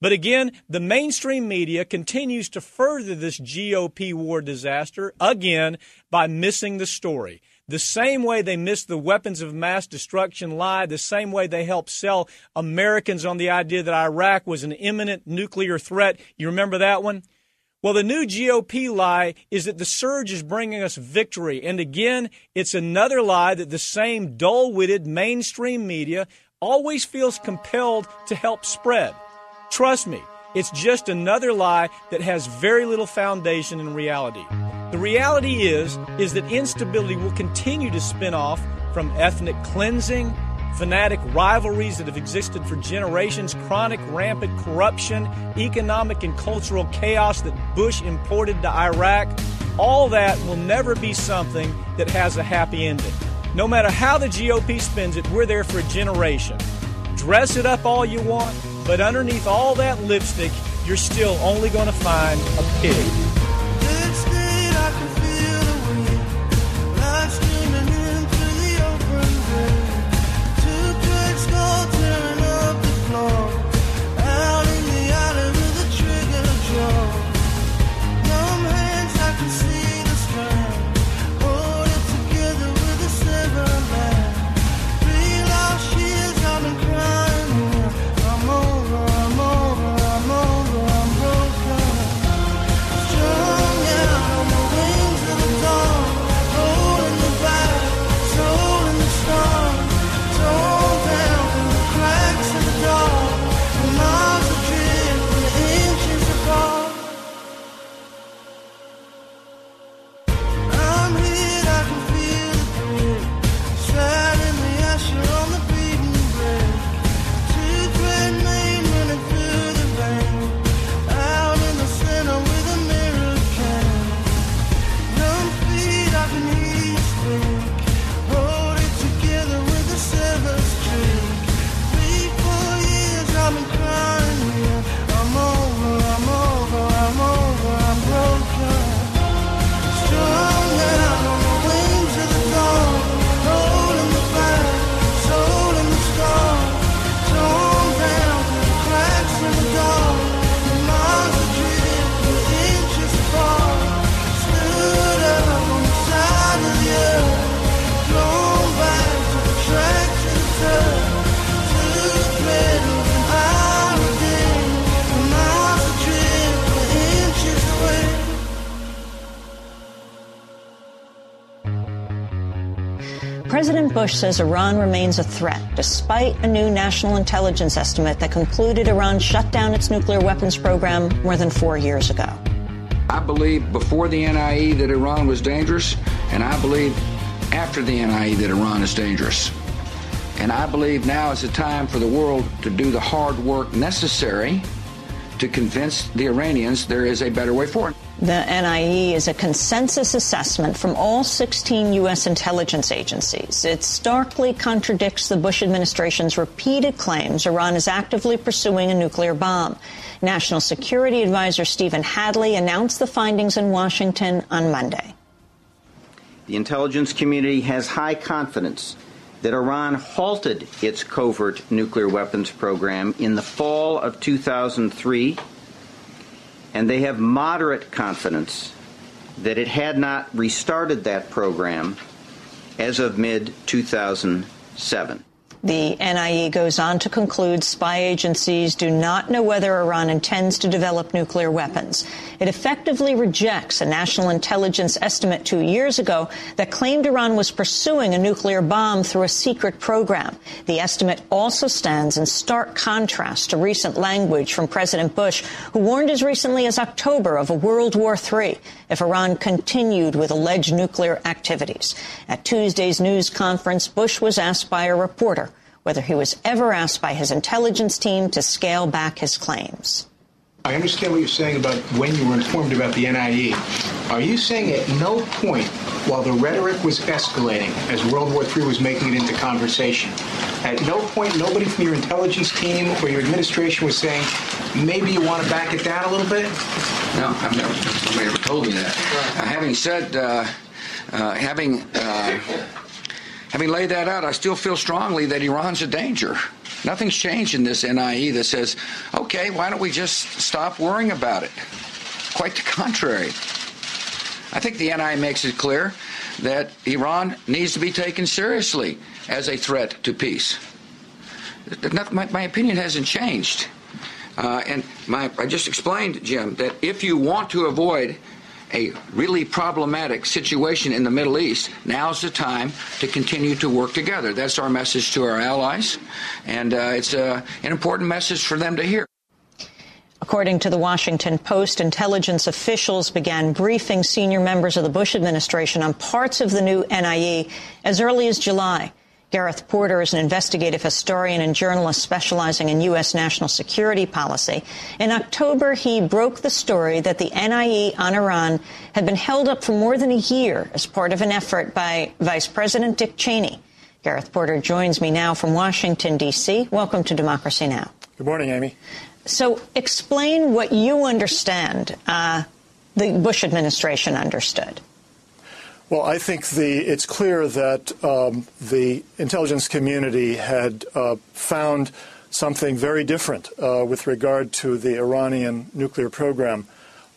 Speaker 12: But again, the mainstream media continues to further this GOP war disaster again by missing the story. The same way they missed the weapons of mass destruction lie, the same way they helped sell Americans on the idea that Iraq was an imminent nuclear threat. You remember that one? Well, the new GOP lie is that the surge is bringing us victory. And again, it's another lie that the same dull witted mainstream media always feels compelled to help spread. Trust me, it's just another lie that has very little foundation in reality. The reality is is that instability will continue to spin off from ethnic cleansing, fanatic rivalries that have existed for generations, chronic rampant corruption, economic and cultural chaos that Bush imported to Iraq. All that will never be something that has a happy ending. No matter how the GOP spins it, we're there for a generation. Dress it up all you want, but underneath all that lipstick, you're still only going to find a pig.
Speaker 13: President Bush says Iran remains a threat, despite a new national intelligence estimate that concluded Iran shut down its nuclear weapons program more than four years ago.
Speaker 14: I believe before the NIE that Iran was dangerous, and I believe after the NIE that Iran is dangerous. And I believe now is the time for the world to do the hard work necessary to convince the Iranians there is a better way forward.
Speaker 13: The NIE is a consensus assessment from all 16 U.S. intelligence agencies. It starkly contradicts the Bush administration's repeated claims Iran is actively pursuing a nuclear bomb. National Security Advisor Stephen Hadley announced the findings in Washington on Monday.
Speaker 15: The intelligence community has high confidence that Iran halted its covert nuclear weapons program in the fall of 2003 and they have moderate confidence that it had not restarted that program as of mid 2007.
Speaker 13: The NIE goes on to conclude spy agencies do not know whether Iran intends to develop nuclear weapons. It effectively rejects a national intelligence estimate two years ago that claimed Iran was pursuing a nuclear bomb through a secret program. The estimate also stands in stark contrast to recent language from President Bush, who warned as recently as October of a World War III if Iran continued with alleged nuclear activities. At Tuesday's news conference, Bush was asked by a reporter whether he was ever asked by his intelligence team to scale back his claims.
Speaker 16: I understand what you're saying about when you were informed about the NIE. Are you saying at no point while the rhetoric was escalating as World War III was making it into conversation, at no point nobody from your intelligence team or your administration was saying, maybe you want to back it down a little bit?
Speaker 14: No, I've never, nobody ever told me that. Uh, having said, uh, uh, having uh, having laid that out, I still feel strongly that Iran's a danger. Nothing's changed in this NIE that says, okay, why don't we just stop worrying about it? Quite the contrary. I think the NIE makes it clear that Iran needs to be taken seriously as a threat to peace. My, my opinion hasn't changed. Uh, and my, I just explained, Jim, that if you want to avoid a really problematic situation in the Middle East, now's the time to continue to work together. That's our message to our allies, and uh, it's uh, an important message for them to hear.
Speaker 13: According to the Washington Post, intelligence officials began briefing senior members of the Bush administration on parts of the new NIE as early as July. Gareth Porter is an investigative historian and journalist specializing in U.S. national security policy. In October, he broke the story that the NIE on Iran had been held up for more than a year as part of an effort by Vice President Dick Cheney. Gareth Porter joins me now from Washington, D.C. Welcome to Democracy Now!
Speaker 17: Good morning, Amy.
Speaker 13: So, explain what you understand uh, the Bush administration understood.
Speaker 17: Well, I think the, it's clear that um, the intelligence community had uh, found something very different uh, with regard to the Iranian nuclear program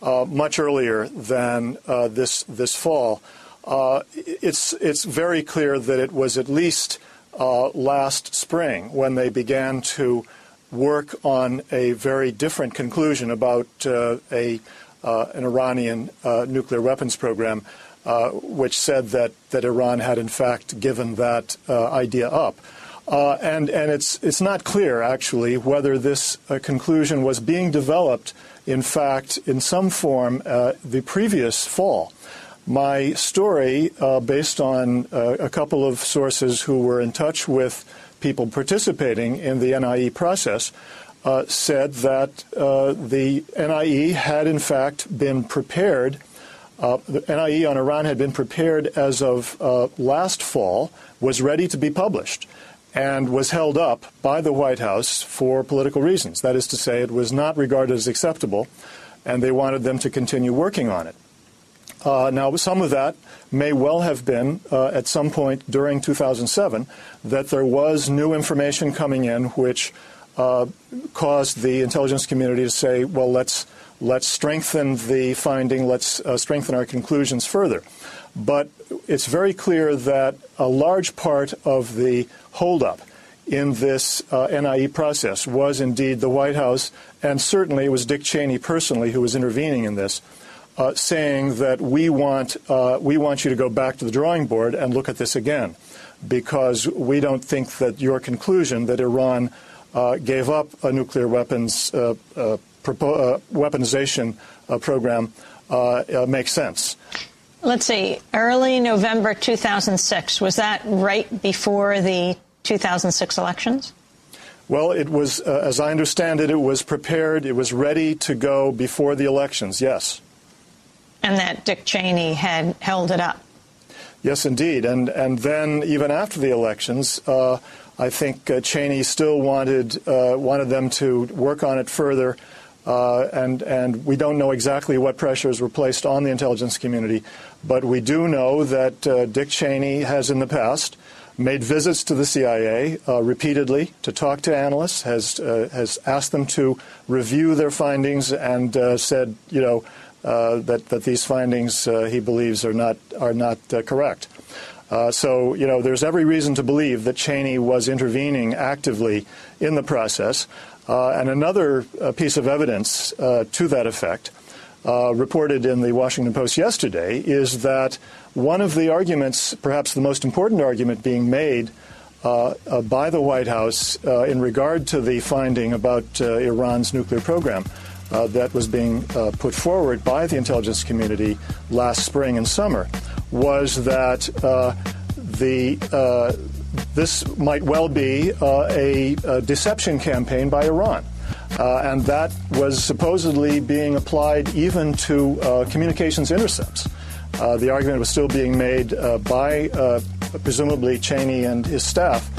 Speaker 17: uh, much earlier than uh, this this fall. Uh, it's it's very clear that it was at least uh, last spring when they began to work on a very different conclusion about a an Iranian nuclear weapons program. Uh, which said that, that Iran had in fact given that uh, idea up. Uh, and and it's, it's not clear, actually, whether this uh, conclusion was being developed, in fact, in some form uh, the previous fall. My story, based on a couple of sources who were in touch with people participating in the NIE process, said that the NIE had in fact been prepared uh, the NIE on Iran had been prepared as of uh, last fall, was ready to be published, and was held up by the White House for political reasons. That is to say, it was not regarded as acceptable, and they wanted them to continue working on it. Uh, now, some of that may well have been uh, at some point during 2007 that there was new information coming in which uh, caused the intelligence community to say, well, let's Let's strengthen the finding. Let's uh, strengthen our conclusions further. But it's very clear that a large part of the holdup in this uh, NIE process was indeed the White House, and certainly it was Dick Cheney personally who was intervening in this, uh, saying that we want uh, we want you to go back to the drawing board and look at this again, because we don't think that your conclusion that Iran uh, gave up a nuclear weapons uh, uh, weaponization uh, program uh, makes sense.
Speaker 13: Let's see, early November 2006, was that right before the 2006 elections?
Speaker 17: Well, it was, uh, as I understand it, it was prepared, it was ready to go before the elections, yes.
Speaker 13: And that Dick Cheney had held it up.
Speaker 17: Yes, indeed. And, and then, even after the elections, uh, I think uh, Cheney still wanted, wanted them to work on it further. Uh, and, and we don't know exactly what pressures were placed on the intelligence community, but we do know that uh, Dick Cheney has in the past made visits to the CIA uh, repeatedly to talk to analysts, has, uh, has asked them to review their findings, and uh, said, you know, uh, that, that these findings he believes are not, are not correct. so, you know, there's every reason to believe that Cheney was intervening actively in the process. Uh, and another uh, piece of evidence uh, to that effect, reported in the Washington Post yesterday, is that one of the arguments, perhaps the most important argument being made uh, uh, by the White House uh, in regard to the finding about Iran's nuclear program that was being put forward by the intelligence community last spring and summer was that the this might well be uh, a, a, deception campaign by Iran. Uh, and that was supposedly being applied even to uh, communications intercepts. Uh, the argument was still being made uh, by uh, presumably Cheney and his staff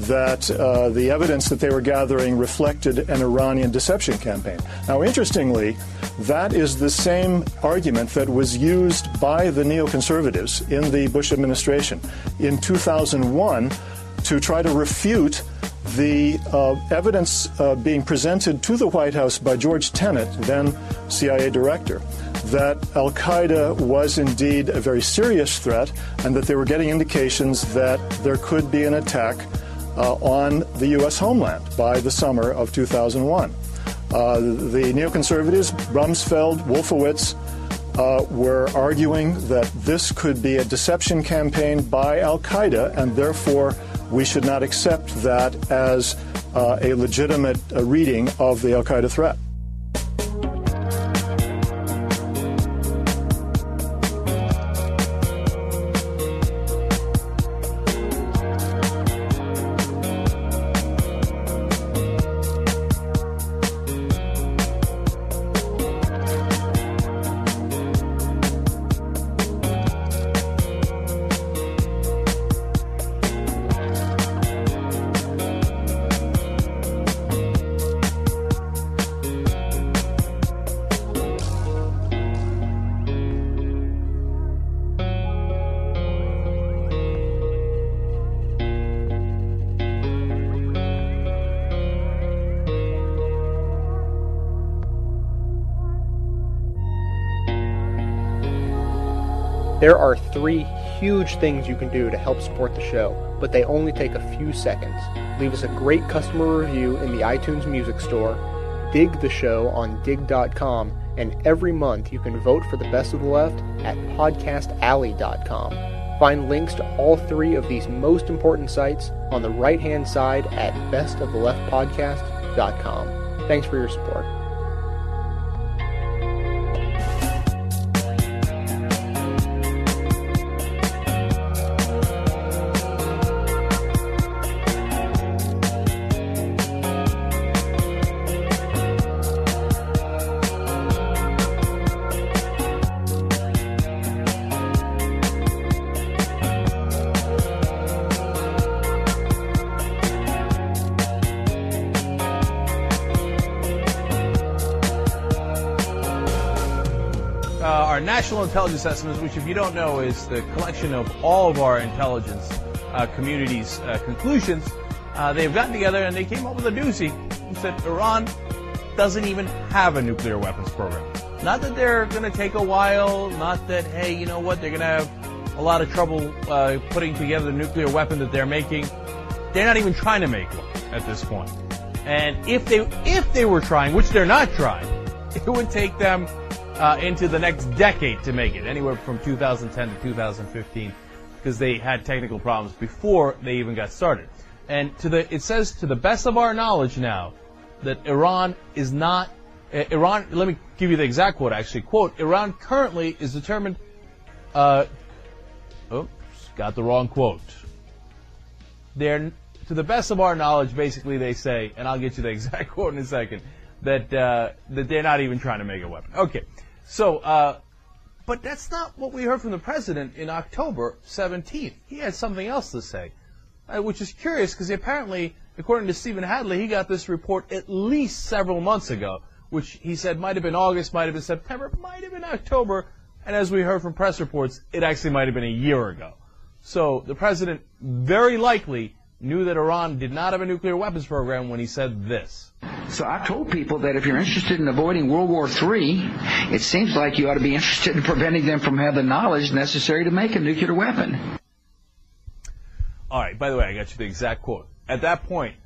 Speaker 17: that uh, the evidence that they were gathering reflected an Iranian deception campaign. Now, interestingly, that is the same argument that was used by the neoconservatives in the Bush administration in 2001 to try to refute the uh, evidence uh, being presented to the White House by George Tenet, then CIA director, that Al Qaeda was indeed a very serious threat and that they were getting indications that there could be an attack uh, on the U.S. homeland by the summer of 2001. Uh, the neoconservatives, Rumsfeld, Wolfowitz, uh, were arguing that this could be a deception campaign by Al Qaeda, and therefore we should not accept that as uh, a legitimate uh, reading of the Al Qaeda threat.
Speaker 1: There are three huge things you can do to help support the show, but they only take a few seconds. Leave us a great customer review in the iTunes Music Store, dig the show on digg.com, and every month you can vote for the best of the left at podcastalley.com. Find links to all three of these most important sites on the right hand side at bestoftheleftpodcast.com. Thanks for your support.
Speaker 11: Intelligence estimates, which, if you don't know, is the collection of all of our intelligence uh, community's uh, conclusions. Uh, they've gotten together and they came up with a doozy and said Iran doesn't even have a nuclear weapons program. Not that they're going to take a while, not that, hey, you know what, they're going to have a lot of trouble uh, putting together the nuclear weapon that they're making. They're not even trying to make one at this point. And if they if they were trying, which they're not trying, it would take them uh, into the next decade to make it, anywhere from 2010 to 2015, because they had technical problems before they even got started. And to the it says to the best of our knowledge now that Iran is not uh, Iran. Let me give you the exact quote. Actually, quote: Iran currently is determined. Uh, oops, got the wrong quote. They're to the best of our knowledge, basically they say, and I'll get you the exact quote in a second, that uh, that they're not even trying to make a weapon. Okay, so uh, but that's not what we heard from the president in October 17th. He had something else to say, uh, which is curious because apparently, according to Stephen Hadley, he got this report at least several months ago, which he said might have been August, might have been September, might have been October, and as we heard from press reports, it actually might have been a year ago. So the president very likely knew that Iran did not have a nuclear weapons program when he said this.
Speaker 14: So I told people that if you're interested in avoiding World War III, it seems like you ought to be interested in preventing them from having the knowledge necessary to make a nuclear weapon.
Speaker 11: All right, by the way, I got you the exact quote. At that point,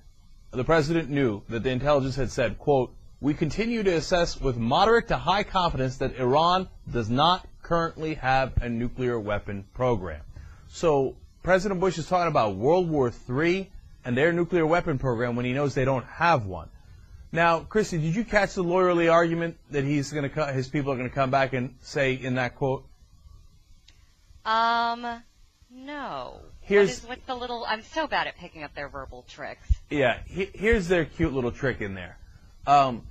Speaker 11: the president knew that the intelligence had said, quote, we continue to assess with moderate to high confidence that Iran does not currently have a nuclear weapon program. So President Bush is talking about World War III and their nuclear weapon program when he knows they don't have one. Now, Christy, did you catch the lawyerly argument that he's going to his people are going to come back and say in that quote?
Speaker 18: Um, no.
Speaker 11: Here's-
Speaker 18: what is what's the little? I'm so bad at picking up their verbal tricks.
Speaker 11: Yeah, he, here's their cute little trick in there. um,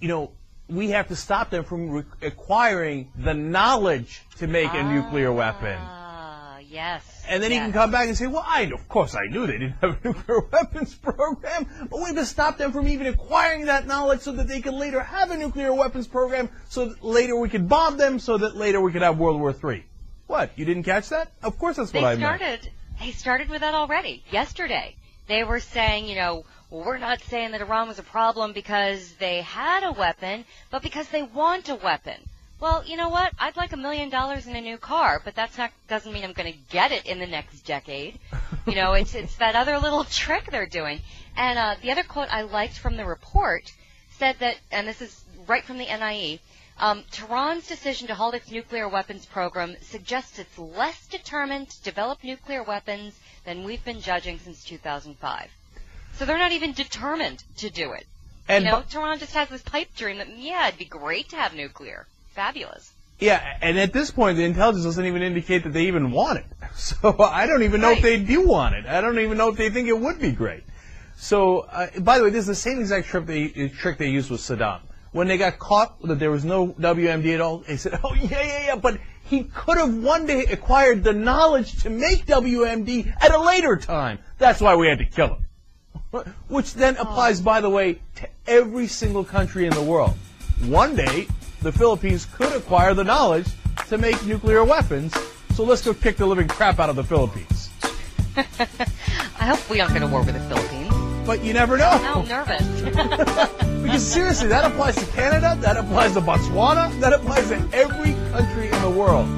Speaker 11: you know, we have to stop them from acquiring the knowledge to make a nuclear weapon.
Speaker 14: Yes.
Speaker 11: And then he can come back and say, well, I, of course I knew they didn't have a nuclear weapons program, but we have to stop them from even acquiring that knowledge so that they can later have a nuclear weapons program, so that later we could bomb them, so that later we could have World War III. What? You didn't catch that? Of course that's what
Speaker 14: they
Speaker 11: I meant.
Speaker 14: started. They started with that already yesterday. They were saying, you know, we're not saying that Iran was a problem because they had a weapon, but because they want a weapon. Well, you know what? I'd like a million dollars in a new car, but that's not doesn't mean I'm going to get it in the next decade. You know, it's it's that other little trick they're doing. And uh, the other quote I liked from the report said that, and this is right from the NIE. Um, Tehran's decision to halt its nuclear weapons program suggests it's less determined to develop nuclear weapons than we've been judging since 2005. So they're not even determined to do it.
Speaker 11: And
Speaker 14: you know,
Speaker 11: bu-
Speaker 14: Tehran just has this pipe dream that, yeah, it'd be great to have nuclear. Fabulous.
Speaker 11: Yeah, and at this point, the intelligence doesn't even indicate that they even want it. So I don't even know if they do want it. I don't even know if they think it would be great. So, uh, by the way, this is the same exact trick they, trick they used with Saddam. When they got caught that there was no WMD at all, they said, "Oh yeah, yeah, yeah," but he could have one day acquired the knowledge to make WMD at a later time. That's why we had to kill him. Which then applies, by the way, to every single country in the world. One day, the Philippines could acquire the knowledge to make nuclear weapons, so let's go kick the living crap out of the Philippines.
Speaker 14: I hope we aren't going to war with the Philippines.
Speaker 11: But you never know.
Speaker 14: Now I'm nervous.
Speaker 11: Because seriously, that applies to Canada, that applies to Botswana, that applies to every country in the world.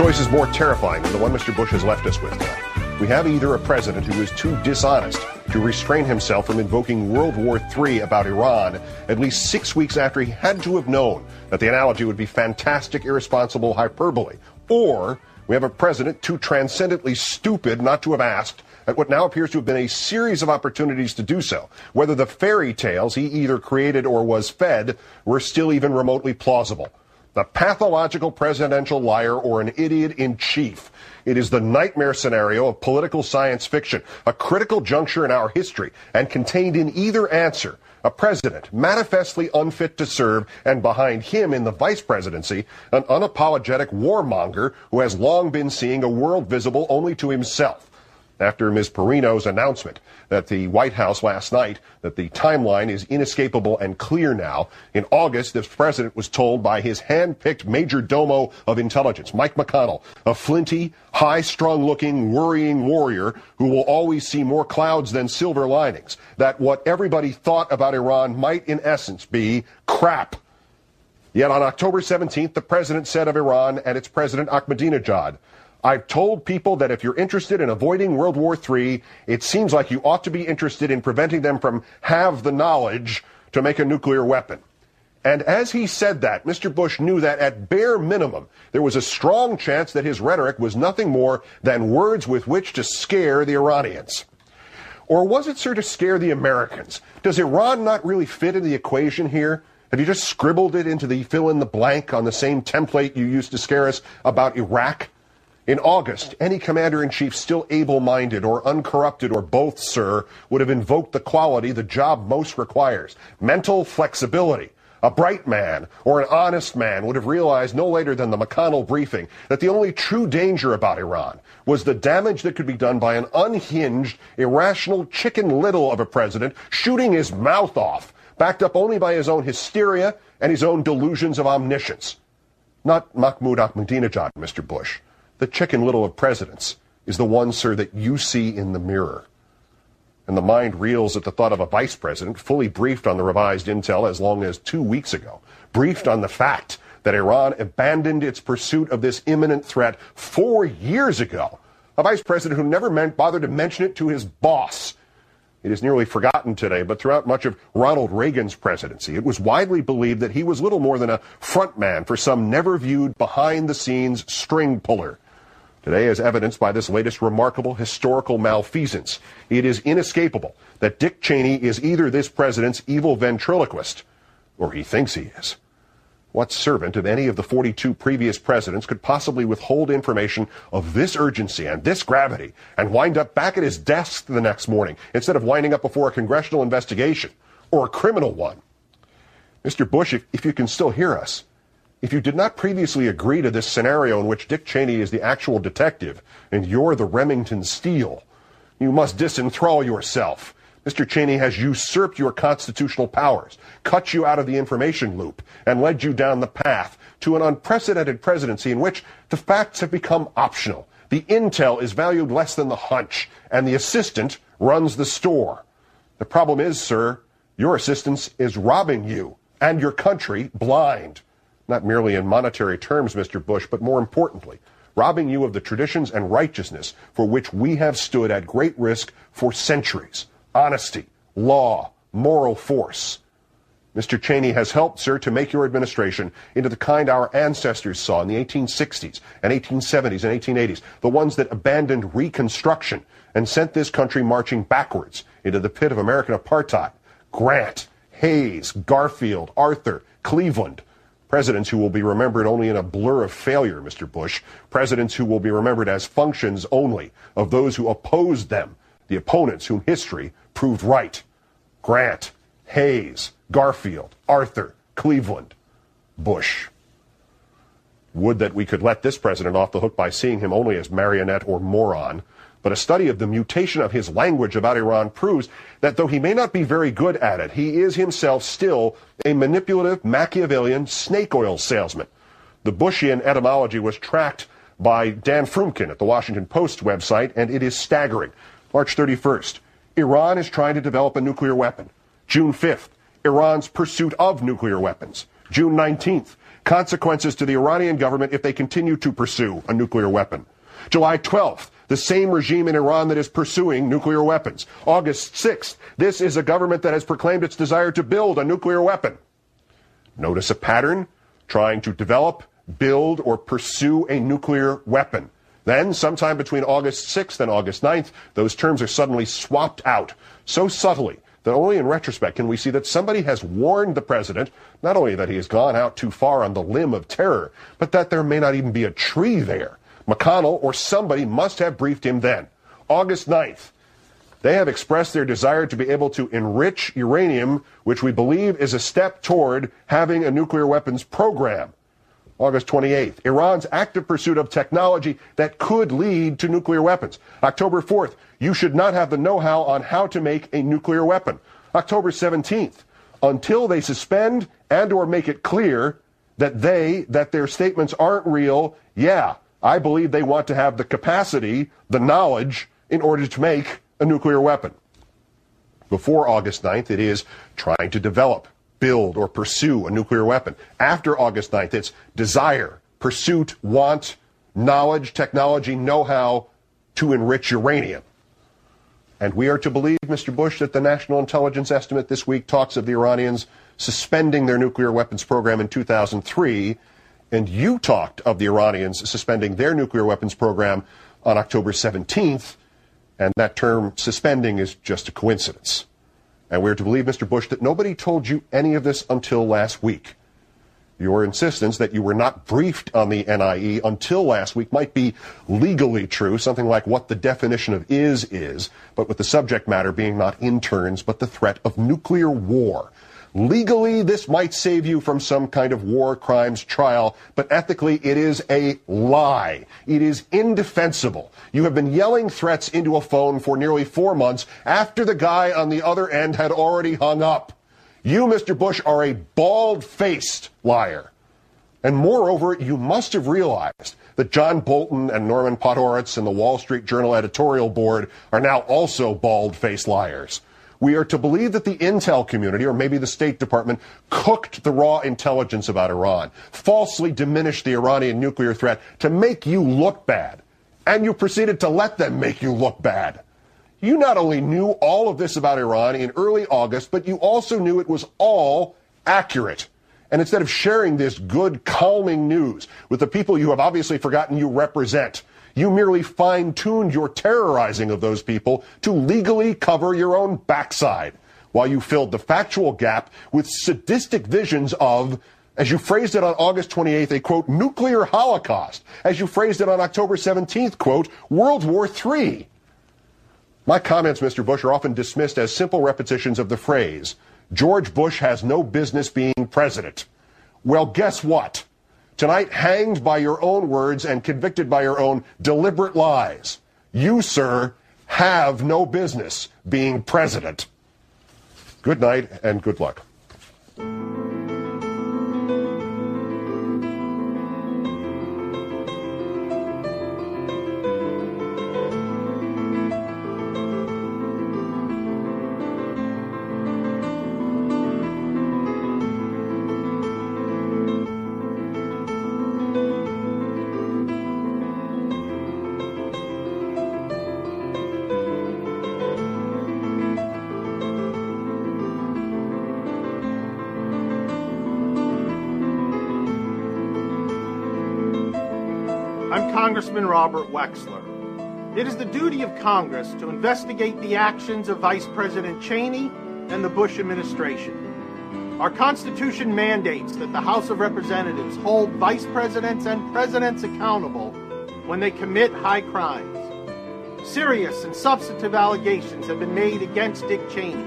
Speaker 19: Are few more terrifying than the one Mr. Bush has left us with. We have either a president who is too dishonest to restrain himself from invoking World War III about Iran at least six weeks after he had to have known that the analogy would be fantastic, irresponsible hyperbole, or we have a president too transcendently stupid not to have asked at what now appears to have been a series of opportunities to do so, whether the fairy tales he either created or was fed were still even remotely plausible. The pathological presidential liar or an idiot in chief. It is the nightmare scenario of political science fiction, a critical juncture in our history, and contained in either answer. A president manifestly unfit to serve, and behind him in the vice presidency, an unapologetic warmonger who has long been seeing a world visible only to himself after Ms. Perino's announcement that the White House last night that the timeline is inescapable and clear now. In August, the president was told by his hand-picked major domo of intelligence, Mike McConnell, a flinty, high-strung looking, worrying warrior who will always see more clouds than silver linings, that what everybody thought about Iran might in essence be crap. Yet on October 17th, the president said of Iran and its president Ahmadinejad, I've told people that if you're interested in avoiding World War III, it seems like you ought to be interested in preventing them from have the knowledge to make a nuclear weapon. And as he said that, Mr. Bush knew that at bare minimum, there was a strong chance that his rhetoric was nothing more than words with which to scare the Iranians. Or was it, sir, to scare the Americans? Does Iran not really fit in the equation here? Have you just scribbled it into the fill in the blank on the same template you used to scare us about Iraq? In August, any commander in chief still able minded or uncorrupted or both, sir, would have invoked the quality the job most requires mental flexibility. A bright man or an honest man would have realized no later than the McConnell briefing that the only true danger about Iran was the damage that could be done by an unhinged, irrational chicken little of a president shooting his mouth off, backed up only by his own hysteria and his own delusions of omniscience. Not Mahmoud Ahmadinejad, Mr. Bush. The chicken little of presidents is the one, sir, that you see in the mirror and the mind reels at the thought of a vice president fully briefed on the revised intel as long as two weeks ago, briefed on the fact that Iran abandoned its pursuit of this imminent threat four years ago. A vice president who never meant, bothered to mention it to his boss. It is nearly forgotten today, but throughout much of Ronald Reagan's presidency, it was widely believed that he was little more than a front man for some never viewed behind the scenes string puller. Today, as evidenced by this latest remarkable historical malfeasance, it is inescapable that Dick Cheney is either this president's evil ventriloquist, or he thinks he is. What servant of any of the 42 previous presidents could possibly withhold information of this urgency and this gravity and wind up back at his desk the next morning instead of winding up before a congressional investigation or a criminal one? Mr. Bush, if, if you can still hear us, if you did not previously agree to this scenario in which Dick Cheney is the actual detective and you're the Remington Steele, you must disenthrall yourself. Mr. Cheney has usurped your constitutional powers, cut you out of the information loop, and led you down the path to an unprecedented presidency in which the facts have become optional. The intel is valued less than the hunch, and the assistant runs the store. The problem is, sir, your assistance is robbing you and your country blind not merely in monetary terms, Mr. Bush, but more importantly, robbing you of the traditions and righteousness for which we have stood at great risk for centuries. Honesty, law, moral force. Mr. Cheney has helped, sir, to make your administration into the kind our ancestors saw in the 1860s and 1870s and 1880s, the ones that abandoned Reconstruction and sent this country marching backwards into the pit of American apartheid. Grant, Hayes, Garfield, Arthur, Cleveland, Presidents who will be remembered only in a blur of failure, Mr. Bush. Presidents who will be remembered as functions only of those who opposed them, the opponents whom history proved right. Grant, Hayes, Garfield, Arthur, Cleveland, Bush. Would that we could let this president off the hook by seeing him only as marionette or moron. But a study of the mutation of his language about Iran proves that though he may not be very good at it, he is himself still a manipulative, Machiavellian snake oil salesman. The Bushian etymology was tracked by Dan Froomkin at the Washington Post website, and it is staggering. March 31st, Iran is trying to develop a nuclear weapon. June 5th, Iran's pursuit of nuclear weapons. June 19th, consequences to the Iranian government if they continue to pursue a nuclear weapon. July 12th, the same regime in Iran that is pursuing nuclear weapons. August 6th, this is a government that has proclaimed its desire to build a nuclear weapon. Notice a pattern? Trying to develop, build, or pursue a nuclear weapon. Then, sometime between August 6th and August 9th, those terms are suddenly swapped out so subtly that only in retrospect can we see that somebody has warned the president not only that he has gone out too far on the limb of terror, but that there may not even be a tree there. McConnell or somebody must have briefed him then. August 9th. They have expressed their desire to be able to enrich uranium, which we believe is a step toward having a nuclear weapons program. August 28th, Iran's active pursuit of technology that could lead to nuclear weapons. October 4th, you should not have the know-how on how to make a nuclear weapon. October 17th, until they suspend and or make it clear that they, that their statements aren't real, yeah, I believe they want to have the capacity, the knowledge, in order to make a nuclear weapon. Before August 9th, it is trying to develop, build, or pursue a nuclear weapon. After August 9th, it's desire, pursuit, want, knowledge, technology, know how to enrich uranium. And we are to believe, Mr. Bush, that the national intelligence estimate this week talks of the Iranians suspending their nuclear weapons program in 2003, and you talked of the Iranians suspending their nuclear weapons program on October 17th, and that term suspending is just a coincidence. And we're to believe, Mr. Bush, that nobody told you any of this until last week. Your insistence that you were not briefed on the NIE until last week might be legally true, something like what the definition of is is, but with the subject matter being not interns, but the threat of nuclear war. Legally, this might save you from some kind of war crimes trial, but ethically, it is a lie. It is indefensible. You have been yelling threats into a phone for nearly four months after the guy on the other end had already hung up. You, Mr. Bush, are a bald faced liar. And moreover, you must have realized that John Bolton and Norman Podhoretz and the Wall Street Journal editorial board are now also bald faced liars. We are to believe that the intel community, or maybe the State Department, cooked the raw intelligence about Iran, falsely diminished the Iranian nuclear threat to make you look bad. And you proceeded to let them make you look bad. You not only knew all of this about Iran in early August, but you also knew it was all accurate. And instead of sharing this good, calming news with the people you have obviously forgotten you represent, you merely fine tuned your terrorizing of those people to legally cover your own backside, while you filled the factual gap with sadistic visions of, as you phrased it on August 28th, a quote, nuclear holocaust, as you phrased it on October 17th, quote, World War III. My comments, Mr. Bush, are often dismissed as simple repetitions of the phrase, George Bush has no business being president. Well, guess what? Tonight, hanged by your own words and convicted by your own deliberate lies, you, sir, have no business being president. Good night and good luck.
Speaker 20: Congressman Robert Wexler. It is the duty of Congress to investigate the actions of Vice President Cheney and the Bush administration. Our Constitution mandates that the House of Representatives hold vice presidents and presidents accountable when they commit high crimes. Serious and substantive allegations have been made against Dick Cheney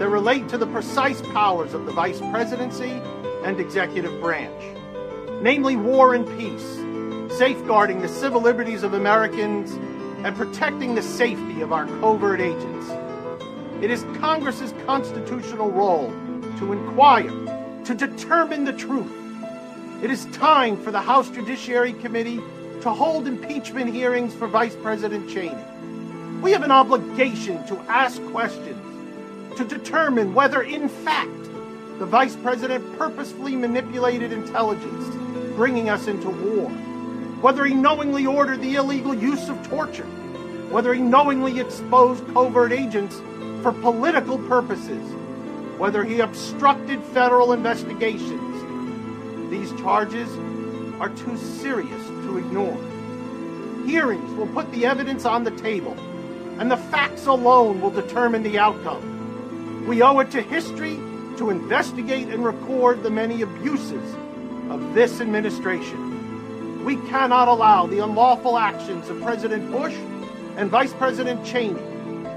Speaker 20: that relate to the precise powers of the vice presidency and executive branch, namely war and peace, safeguarding the civil liberties of Americans and protecting the safety of our covert agents. It is Congress's constitutional role to inquire, to determine the truth. It is time for the House Judiciary Committee to hold impeachment hearings for Vice President Cheney. We have an obligation to ask questions, to determine whether, in fact, the Vice President purposefully manipulated intelligence, bringing us into war whether he knowingly ordered the illegal use of torture, whether he knowingly exposed covert agents for political purposes, whether he obstructed federal investigations. These charges are too serious to ignore. Hearings will put the evidence on the table, and the facts alone will determine the outcome. We owe it to history to investigate and record the many abuses of this administration. We cannot allow the unlawful actions of President Bush and Vice President Cheney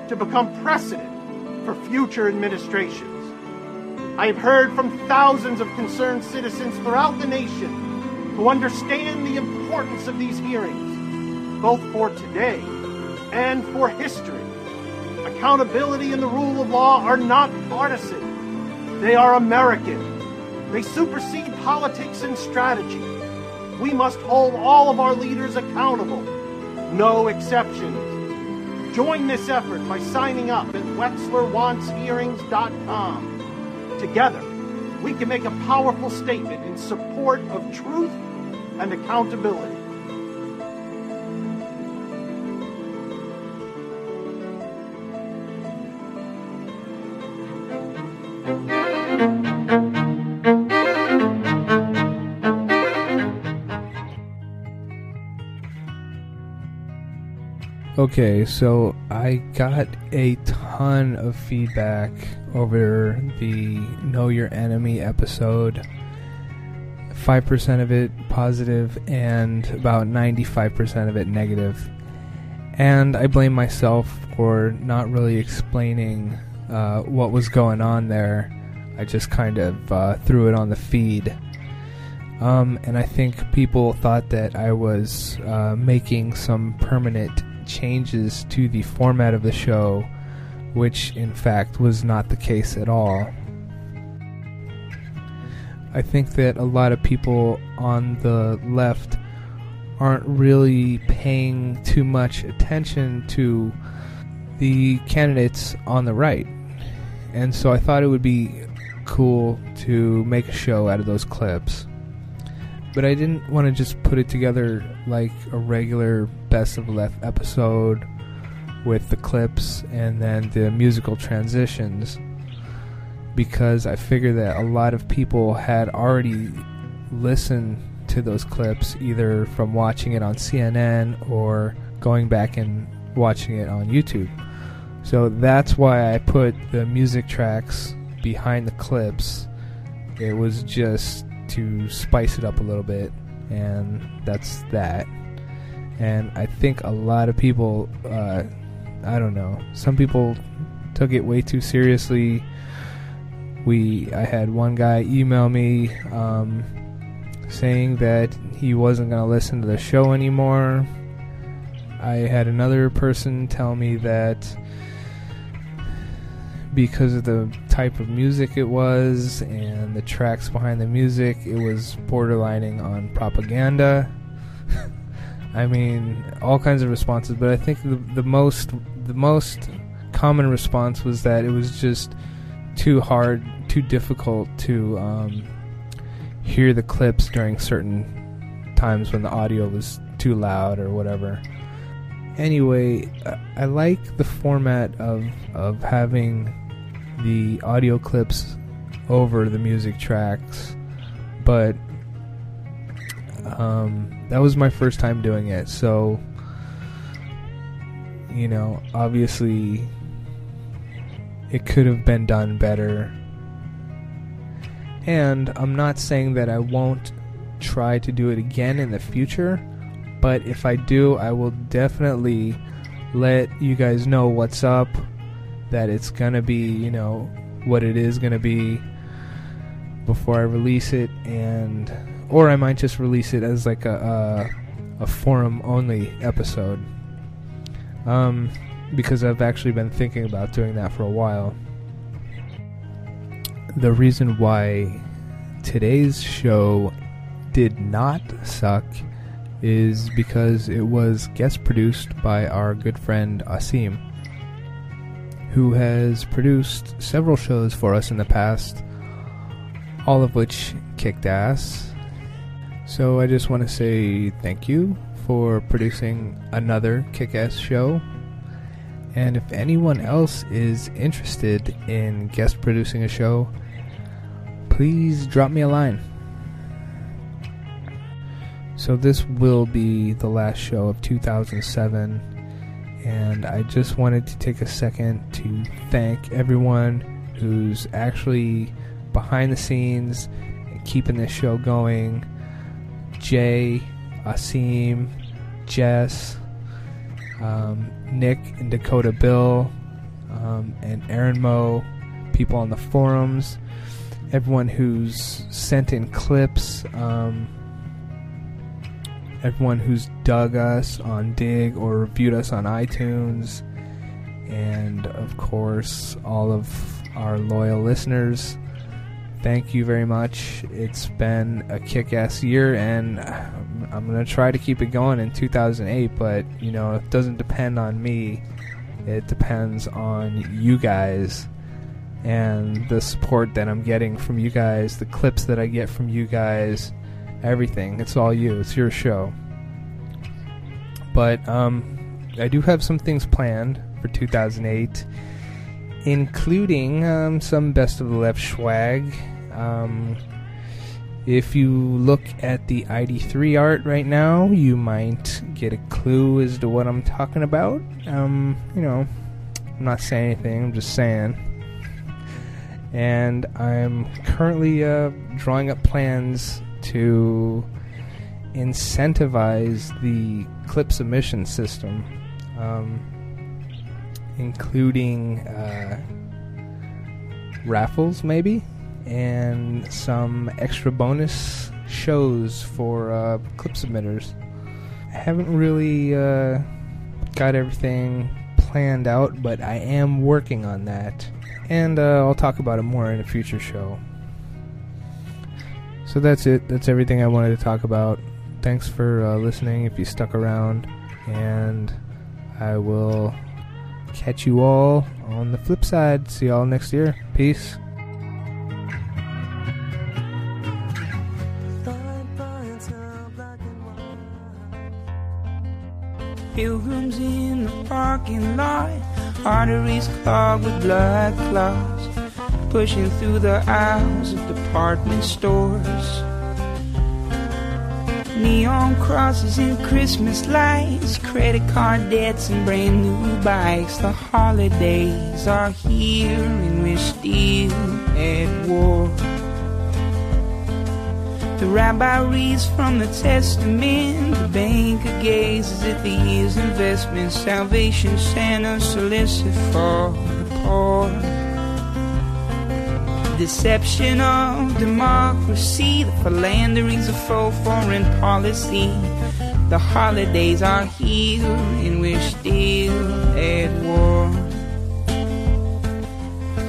Speaker 20: to become precedent for future administrations. I have heard from thousands of concerned citizens throughout the nation who understand the importance of these hearings, both for today and for history. Accountability and the rule of law are not partisan, they are American. They supersede politics and strategy. We must hold all of our leaders accountable, no exceptions. Join this effort by signing up at WexlerWantsHearings.com. Together, we can make a powerful statement in support of truth and accountability.
Speaker 1: Okay, so I got a ton of feedback over the Know Your Enemy episode. 5% of it positive and about 95% of it negative. And I blame myself for not really explaining uh, what was going on there. I just kind of uh, threw it on the feed. Um, and I think people thought that I was uh, making some permanent changes to the format of the show, which in fact was not the case at all. I think that a lot of people on the left aren't really paying too much attention to the candidates on the right. And so I thought it would be cool to make a show out of those clips. But I didn't want to just put it together like a regular Best of Left episode with the clips and then the musical transitions because I figured that a lot of people had already listened to those clips either from watching it on CNN or going back and watching it on YouTube. So that's why I put the music tracks behind the clips. It was just to spice it up a little bit, and that's that. And I think a lot of people, uh, I don't know, some people took it way too seriously we I had one guy email me um, saying that he wasn't going to listen to the show anymore. I had another person tell me that because of the type of music it was and the tracks behind the music, it was borderlining on propaganda. I mean, all kinds of responses, but I think the, the most the most common response was that it was just too hard too difficult to um, hear the clips during certain times when the audio was too loud or whatever. Anyway, I like the format of of having the audio clips over the music tracks, but um, that was my first time doing it, so you know, obviously it could have been done better. And I'm not saying that I won't try to do it again in the future, but if I do, I will definitely let you guys know what's up, that it's gonna be, you know, what it is gonna be before I release it, and or I might just release it as like a a, a forum only episode. Um, because I've actually been thinking about doing that for a while the reason why today's show did not suck is because it was guest produced by our good friend Aasim, who has produced several shows for us in the past, all of which kicked ass. So I just want to say thank you for producing another kick ass show. And if anyone else is interested in guest producing a show, please drop me a line. So, this will be the last show of 2007, and I just wanted to take a second to thank everyone who's actually behind the scenes and keeping this show going. Jay, Aasim, Jess, um, Nick and Dakota Bill, um, and Aaron Moe, people on the forums everyone who's sent in clips, um, everyone who's dug us on Digg or reviewed us on iTunes, and of course, all of our loyal listeners. Thank you very much. It's been a kick ass year, and um, I'm going to try to keep it going in 2008, but you know, it doesn't depend on me, it depends on you guys and the support that I'm getting from you guys, the clips that I get from you guys, everything. It's all you. It's your show. But um, I do have some things planned for 2008, including um, some best of the left swag. Um, If you look at the ID3 art right now, you might get a clue as to what I'm talking about. Um, you know, I'm not saying anything, I'm just saying. And I'm currently uh, drawing up plans to incentivize the clip submission system, um, including uh, raffles, maybe, and some extra bonus shows for uh, clip submitters. I haven't really uh, got everything planned out, but I am working on that, and uh, I'll talk about it more in a future show. So that's it. That's everything I wanted to talk about. Thanks for uh, listening if you stuck around, and I will catch you all on the flip side. See y'all next year. Peace.
Speaker 21: Pilgrims in the parking lot, arteries clogged with blood clots, pushing through the aisles of department stores. Neon crosses and Christmas lights, credit card debts and brand new bikes. The holidays are here and we're still at war. The rabbi reads from the testament, the banker gazes at the year's investment. Salvation Santa solicit for the poor deception of democracy, the philanderings of faux foreign policy. The holidays are here and we're still at war.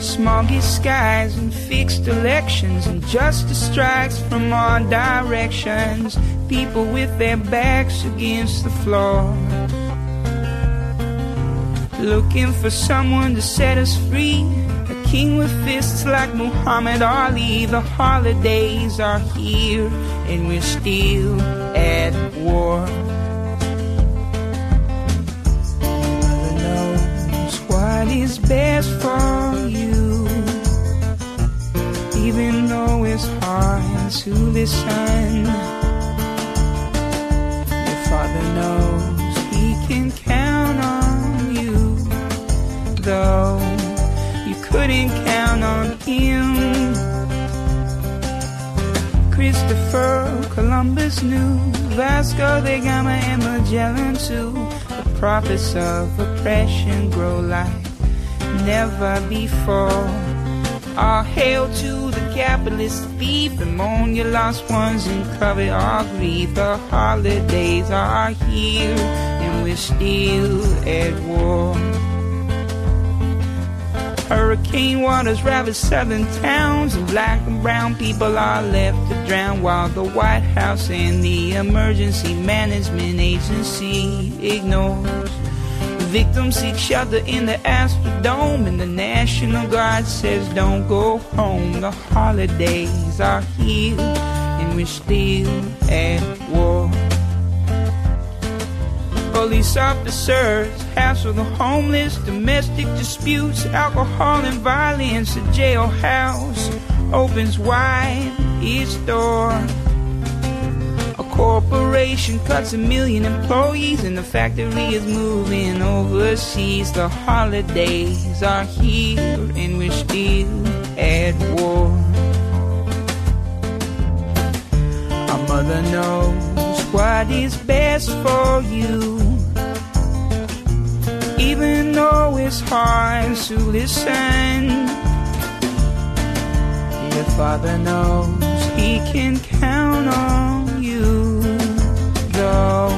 Speaker 21: Smoggy skies and fixed elections, and justice strikes from all directions. People with their backs against the floor. Looking for someone to set us free. King with fists like Muhammad Ali. The holidays are here, and we're still at war. Mother knows what is best for you, even though it's hard to listen. Your father knows he can count couldn't count on him. Christopher Columbus knew Vasco da Gama and Magellan too. The prophets of oppression grow like never before. All hail to the capitalist thief, and mourn your lost ones and cover our grief. The holidays are here, and we're still at war. Hurricane waters ravage southern towns, and black and brown people are left to drown while the White House and the Emergency Management Agency ignores. Victims seek shelter in the Astrodome, and the National Guard says, Don't go home. The holidays are here, and we're still at war. Police officers hassle the homeless, domestic disputes, alcohol and violence. The jailhouse opens wide its door. A corporation cuts a million employees, and the factory is moving overseas. The holidays are here, and we're still at war. Our mother knows what is best for you. Even though it's hard to listen, your father knows he can count on you. Though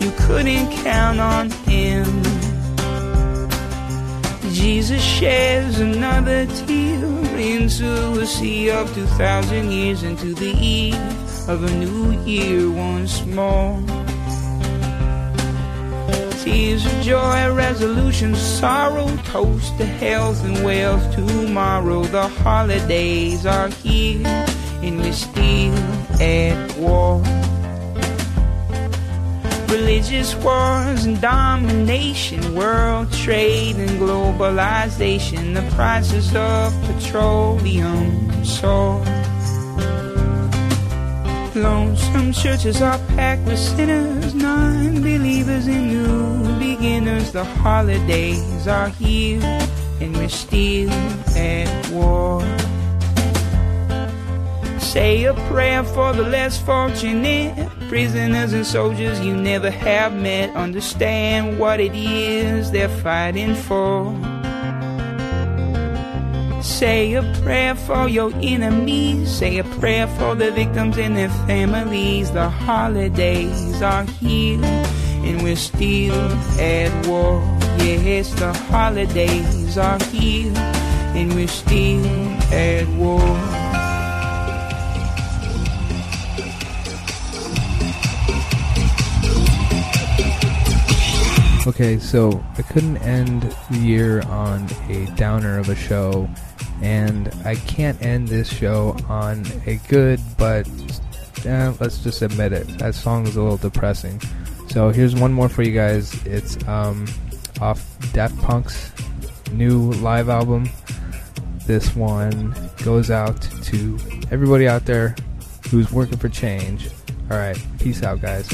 Speaker 21: you couldn't count on him. Jesus sheds another tear into a sea of 2,000 years, into the eve of a new year once more. Tears of joy, resolution, sorrow, toast to health and wealth tomorrow. The holidays are here, and we're still at war. Religious wars and domination, world trade and globalization, the prices of petroleum soar. Lonesome churches are packed with sinners, non believers and new beginners. The holidays are here, and we're still at war. Say a prayer for the less fortunate prisoners and soldiers you never have met. Understand what it is they're fighting for. Say a prayer for your enemies. Say a prayer for the victims and their families. The holidays are here and we're still at war. Yes, the holidays are here and we're still at war.
Speaker 1: Okay, so I couldn't end the year on a downer of a show, and I can't end this show on a good, but eh, let's just admit it. That song is a little depressing. So here's one more for you guys. It's um, off Daft Punk's new live album. This one goes out to everybody out there who's working for change. All right, peace out, guys.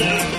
Speaker 4: Work